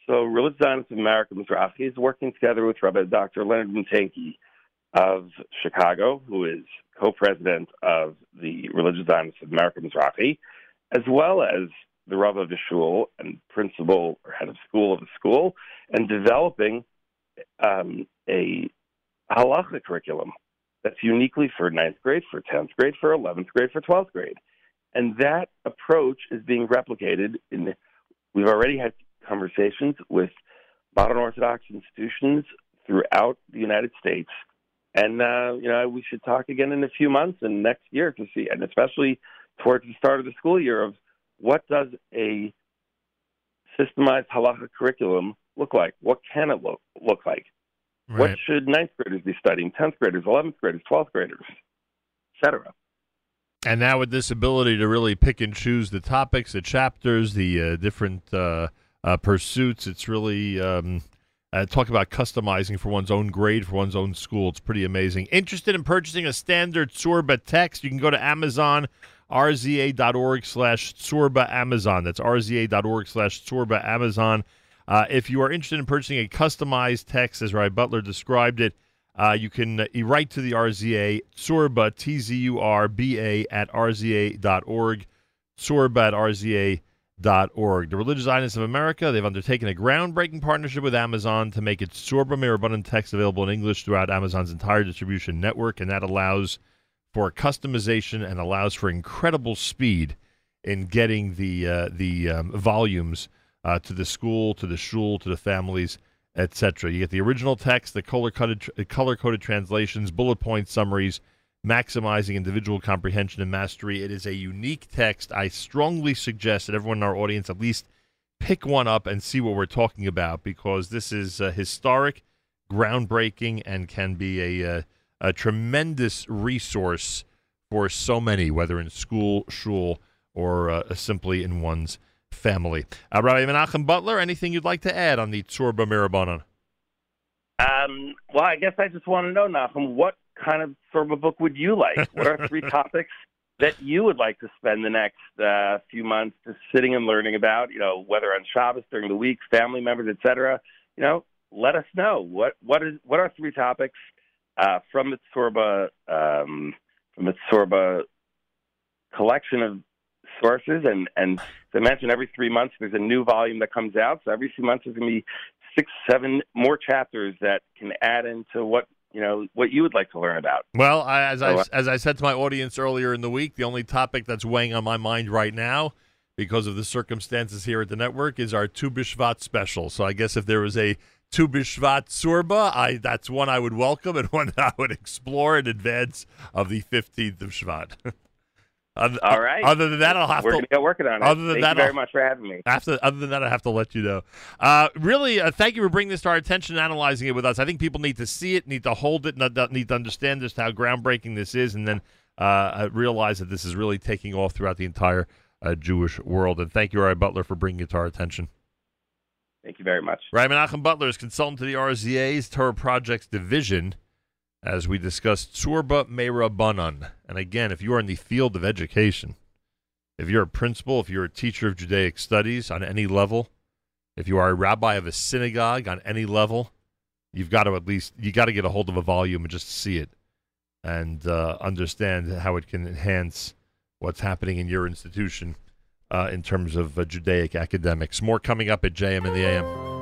So, Religious Zionists of America, Mizrachi, is working together with Rabbi Dr. Leonard Matanky of Chicago, who is co-president of the Religious Zionists of America, Mizrachi, as well as the Rav of the shul and principal or head of school of the school, and developing um, a halacha curriculum that's uniquely for ninth grade, for 10th grade, for 11th grade, for 12th grade. And that approach is being replicated in, we've already had conversations with modern Orthodox institutions throughout the United States. And, uh, you know, we should talk again in a few months and next year to see, and especially towards the start of the school year of what does a systemized halacha curriculum look like? What can it look, look like? What should ninth graders be studying, 10th graders, 11th graders, 12th graders, et cetera? And now with this ability to really pick and choose the topics, the chapters, the uh, different uh, uh, pursuits, it's really um, uh, talk about customizing for one's own grade for one's own school. It's pretty amazing. Interested in purchasing a standard Tzurba text? You can go to Amazon. rza.org slash Tzurba Amazon. That's rza.org slash Tzurba Amazon. Uh, if you are interested in purchasing a customized text, as Ray Butler described it, uh, you can uh, write to the RZA, Tzurba, T Z U R B A, at RZA.org, Tzurba at RZA.org. The Religious Zionists of America, they've undertaken a groundbreaking partnership with Amazon to make its Tzurba M'Rabanan text available in English throughout Amazon's entire distribution network, and that allows for customization and allows for incredible speed in getting the uh, the um, volumes uh, to the school, to the shul, to the families, etc. You get the original text, the color coded color coded translations, bullet point summaries, maximizing individual comprehension and mastery. It is a unique text. I strongly suggest that everyone in our audience at least pick one up and see what we're talking about because this is uh, historic, groundbreaking, and can be a uh, a tremendous resource for so many, whether in school, shul, or uh, simply in one's family. Uh, Rabbi Menachem Butler, anything you'd like to add on the Tzurba M'Rabanan? Um, well, I guess I just want to know, Nachum, what kind of sort of a book would you like? What are three *laughs* topics that you would like to spend the next uh, few months just sitting and learning about? You know, whether on Shabbos during the week, family members, etc. You know, let us know what what is what are three topics uh, from the Tzurba um, from its Tzurba collection of sources, and and as I mentioned, every three months there's a new volume that comes out. So every few months there's going to be six, seven more chapters that can add into what you know what you would like to learn about. Well, I, as I So, uh, as I said to my audience earlier in the week, the only topic that's weighing on my mind right now, because of the circumstances here at the network, is our Tu B'Shvat special. So I guess if there was a Tu B'Shvat Tzurba, I that's one I would welcome and *laughs* one I would explore in advance of the fifteenth of Shvat. *laughs* Other- All right. Other than that, I'll have We're to get working on it. Other than Thank that, you very I'll- much for having me. After, other than that, I have to let you know. Uh, really, uh, thank you for bringing this to our attention and analyzing it with us. I think people need to see it, need to hold it, need to, need to understand just how groundbreaking this is, and then uh, uh, realize that this is really taking off throughout the entire uh, Jewish world. And thank you, Rabbi Butler, for bringing it to our attention. Thank you very much. Rabbi Menachem Butler is consultant to the RZA's Torah Projects Division as we discussed Tzurba M'Rabanan. And again, if you are in the field of education, if you're a principal, if you're a teacher of Judaic studies on any level, if you are a rabbi of a synagogue on any level, you've got to at least you got to get a hold of a volume and just see it and uh, understand how it can enhance what's happening in your institution uh, in terms of uh, Judaic academics. More coming up at JM in the AM.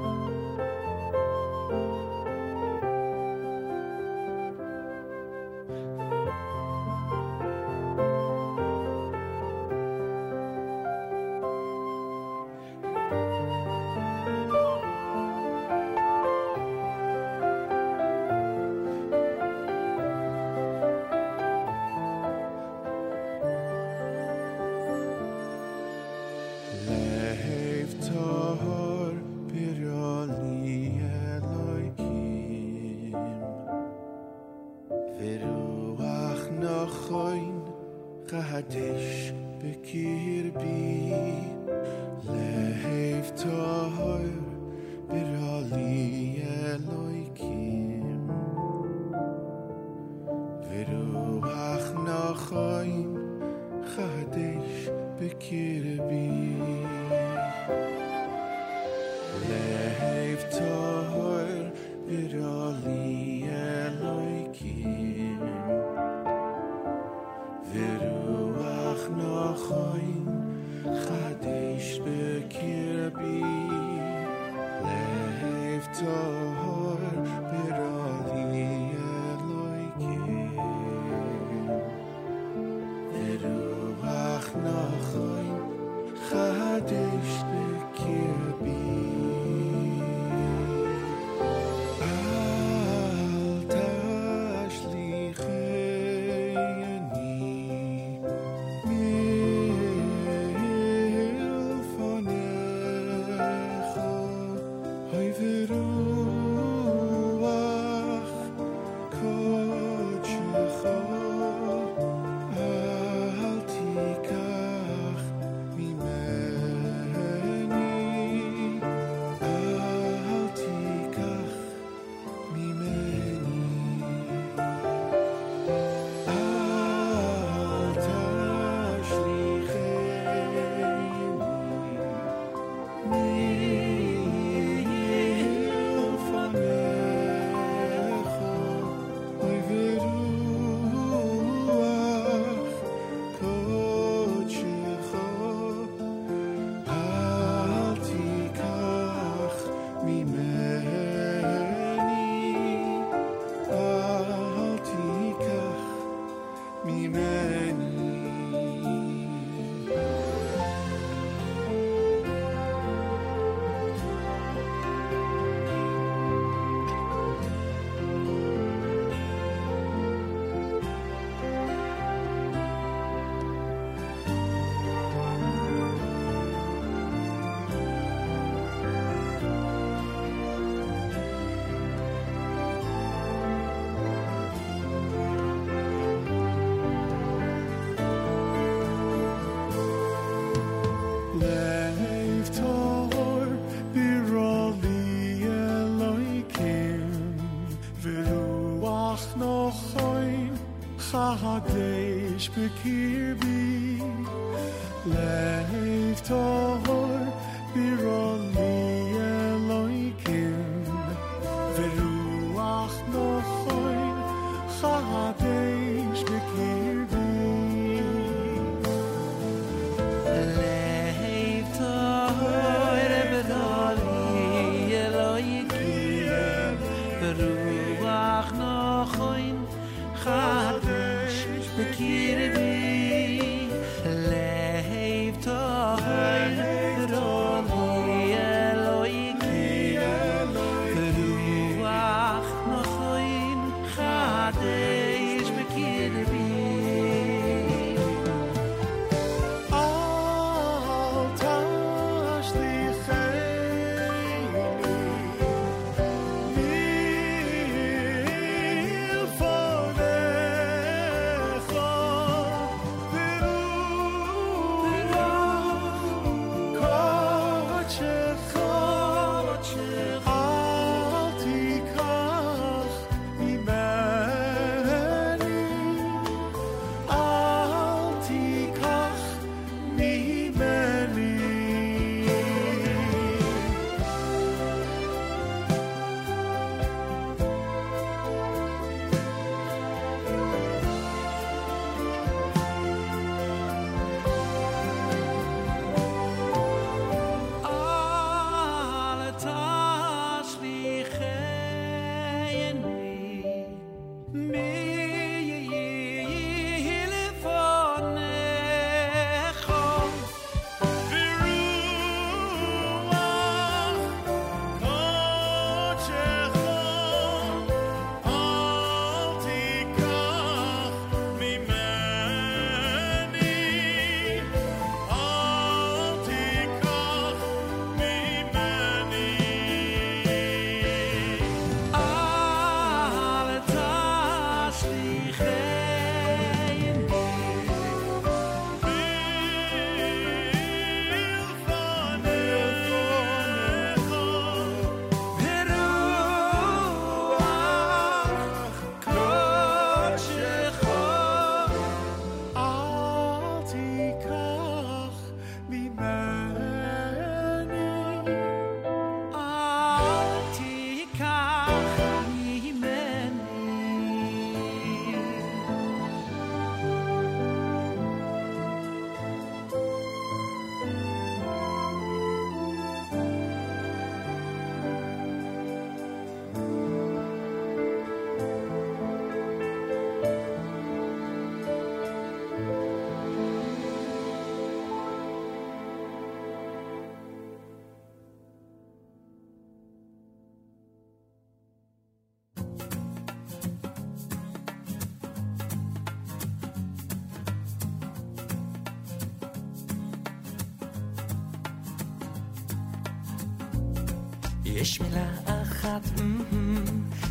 יש מילה אחת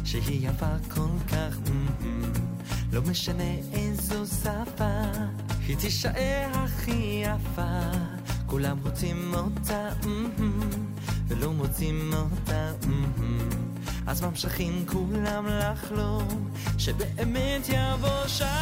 שהיא יפה כל כך, לא משנה איזו שפה, היא תישאר הכי יפה. כולם רוצים אותה, ולא מוצאים אותה, אז ממשיכים כולם לחלום, שבאמת יבוא שם.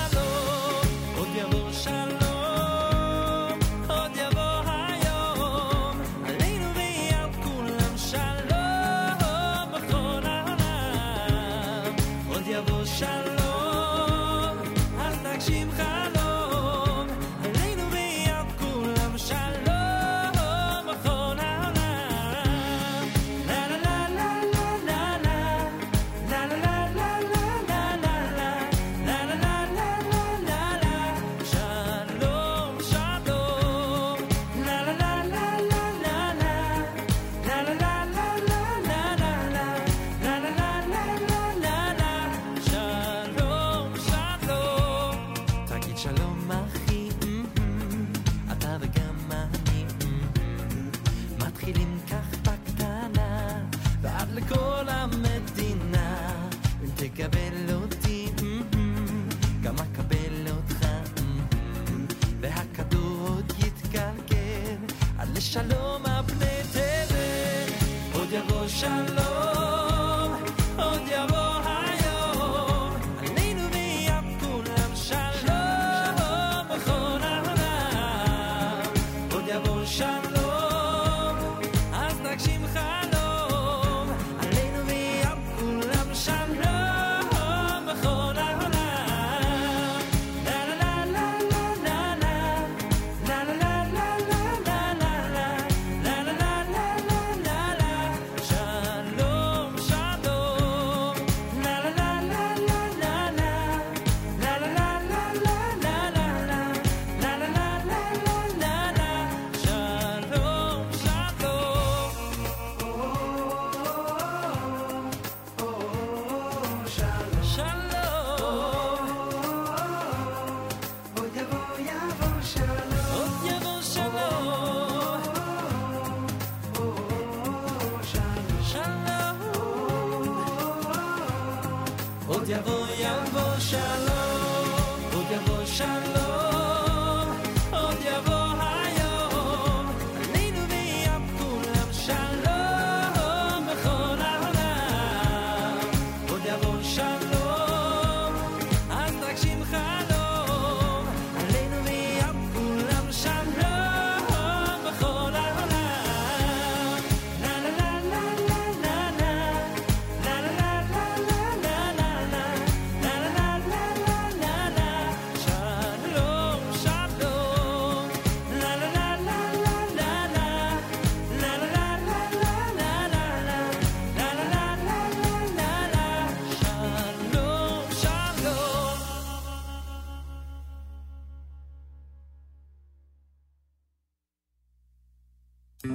ערב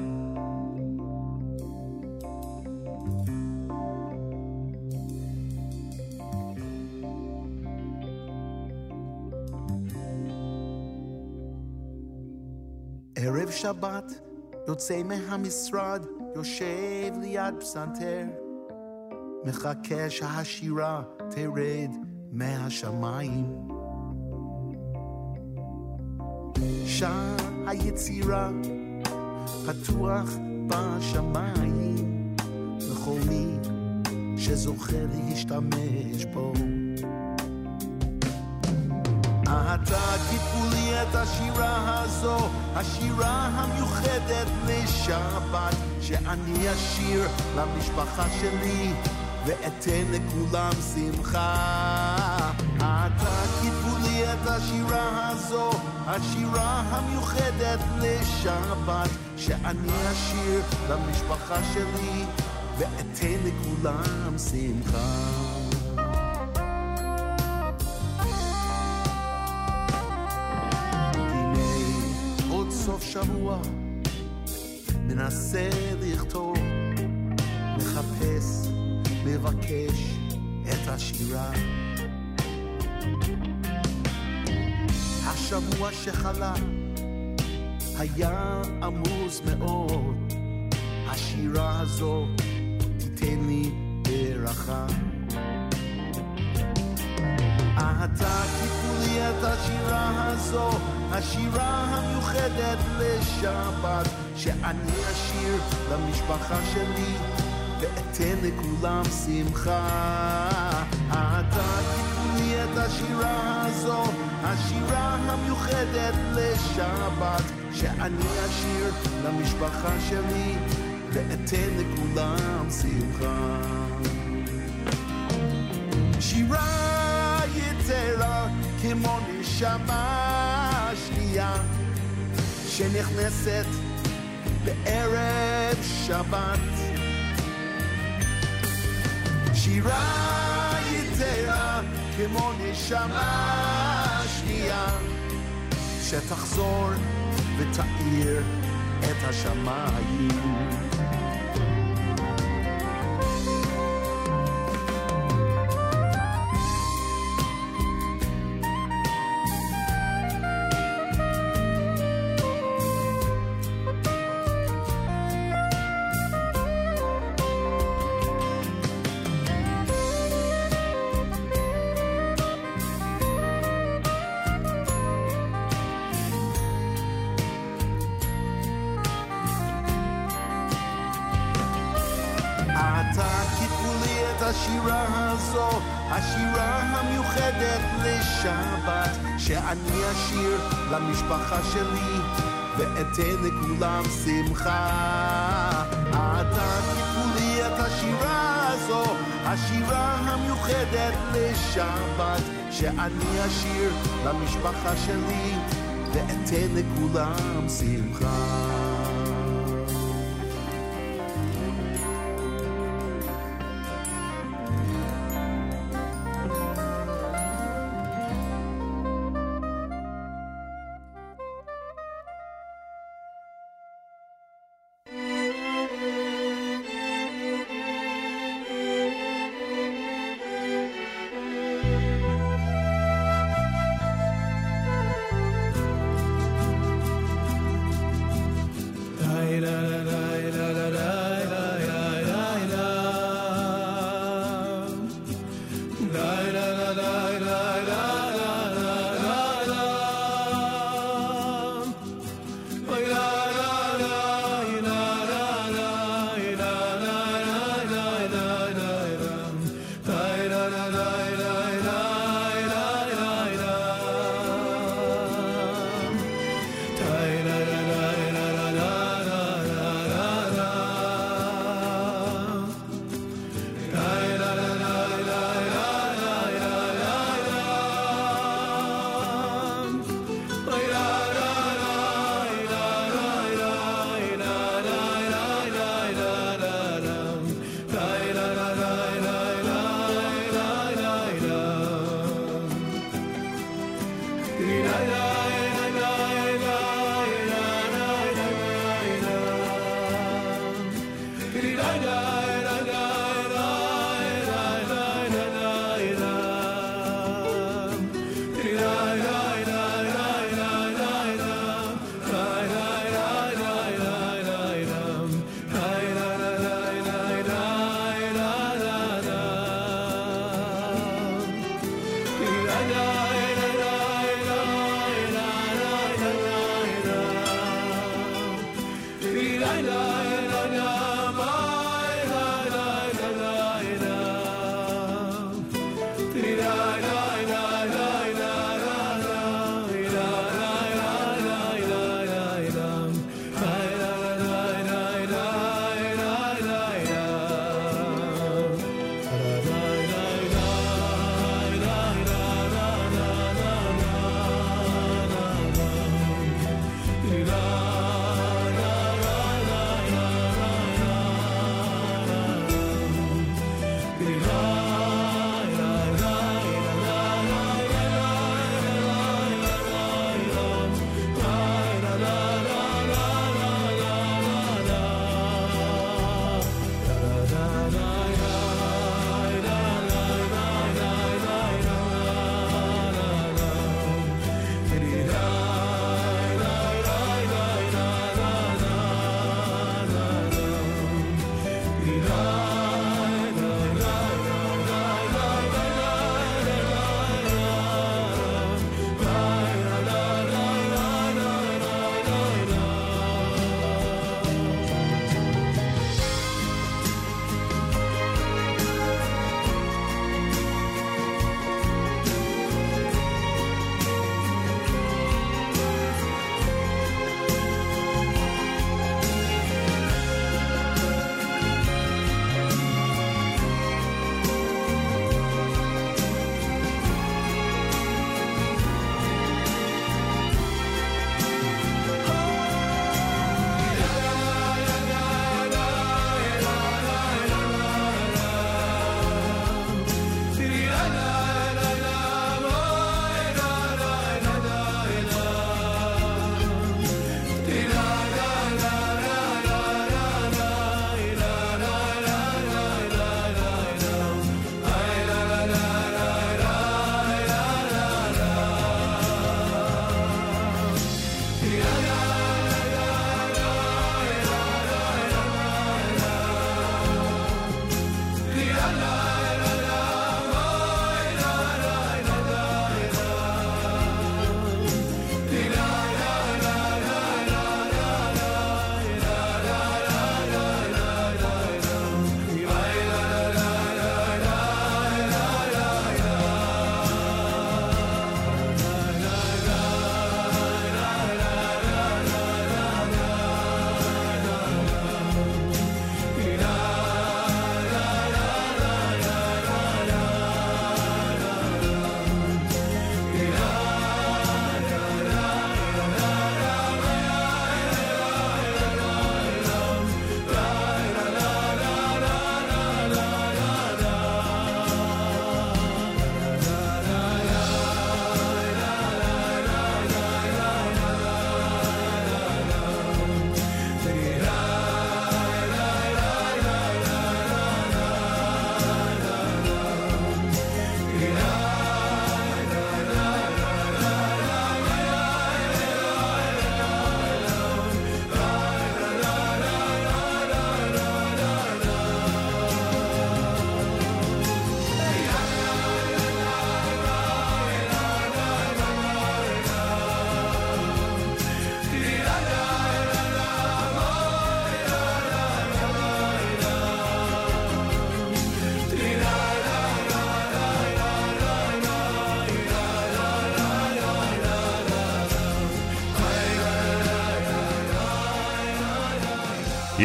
שבת, יוצא מהמשרד, יושב ליד פסנתר, מחכה שהשירה תרד מהשמיים. שם היצירה פתוח בשמיים וכל מי שזוכה להשתמש בו. אתה תיתנו לי את השירה הזו, השירה המיוחדת לשבת, שאני אשיר למשפחה שלי, ואתן לכולם שמחה. אתה תיתנו לי את השירה הזו, השירה המיוחדת לשבת, שאני אשיר למשפחה שלי, ואתן לכולם שמחה. סוף שבוע מנסה לכתוב, מחפש, מבקש את השירה. השבוע שחלה היה עמוס מאוד, השירה הזו תיתן לי ברכה. אתה תיתני את השירה הזו, השירה המיוחדת לשבת, שאני אשיר למשפחה שלי, ואתן לכולם שמחה. אתה תיתני את השירה הזו, השירה המיוחדת לשבת, שאני אשיר למשפחה שלי, ואתן לכולם שמחה. שירה יתרה כמו נשמה שנייה שנכנסת בערב שבת. שירה יתרה כמו נשמה שנייה שתחזור ותאיר את השמיים. ואתן לכולם שמחה. אתה לי את השירה הזו, השירה המיוחדת לשבת, שאני אשיר למשפחה שלי, ואתן לכולם שמחה.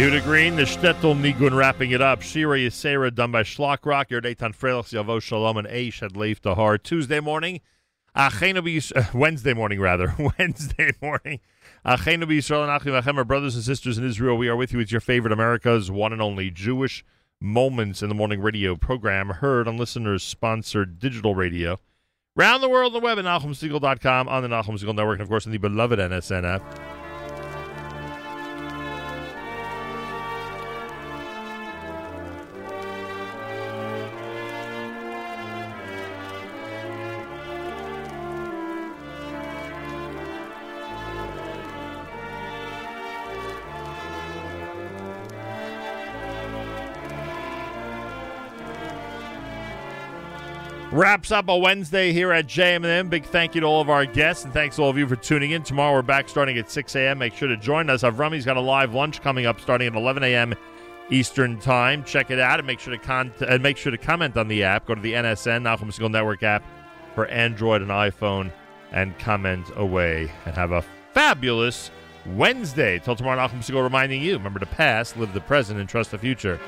Yehuda Green, the Shtetl Nigun wrapping it up. Shira Yisera done by Shlock Rock. Your Dayton Freilach Yavo Shalom and Eish had Leif Tahar. Tuesday morning. *laughs* Wednesday morning, rather. *laughs* Wednesday morning. Achenu B'Yisrael and Achim our brothers and sisters in Israel. We are with you It's your favorite America's one and only Jewish Moments in the Morning radio program, heard on listeners sponsored digital radio. Round the world on the web at NachumSegal.com, on the Nachum Segal Network, and of course on the beloved NSN app. Wraps up a Wednesday here at JM&M. Big thank you to all of our guests, and thanks to all of you for tuning in. Tomorrow we're back starting at 6 a.m. Make sure to join us. Avrami's got a live lunch coming up starting at 11 a.m. Eastern Time. Check it out and make sure to con- and make sure to comment on the app. Go to the NSN Nachum Segal Network app for Android and iPhone and comment away. And have a fabulous Wednesday. Till tomorrow, Nachum Segal reminding you: remember to pass, live the present, and trust the future.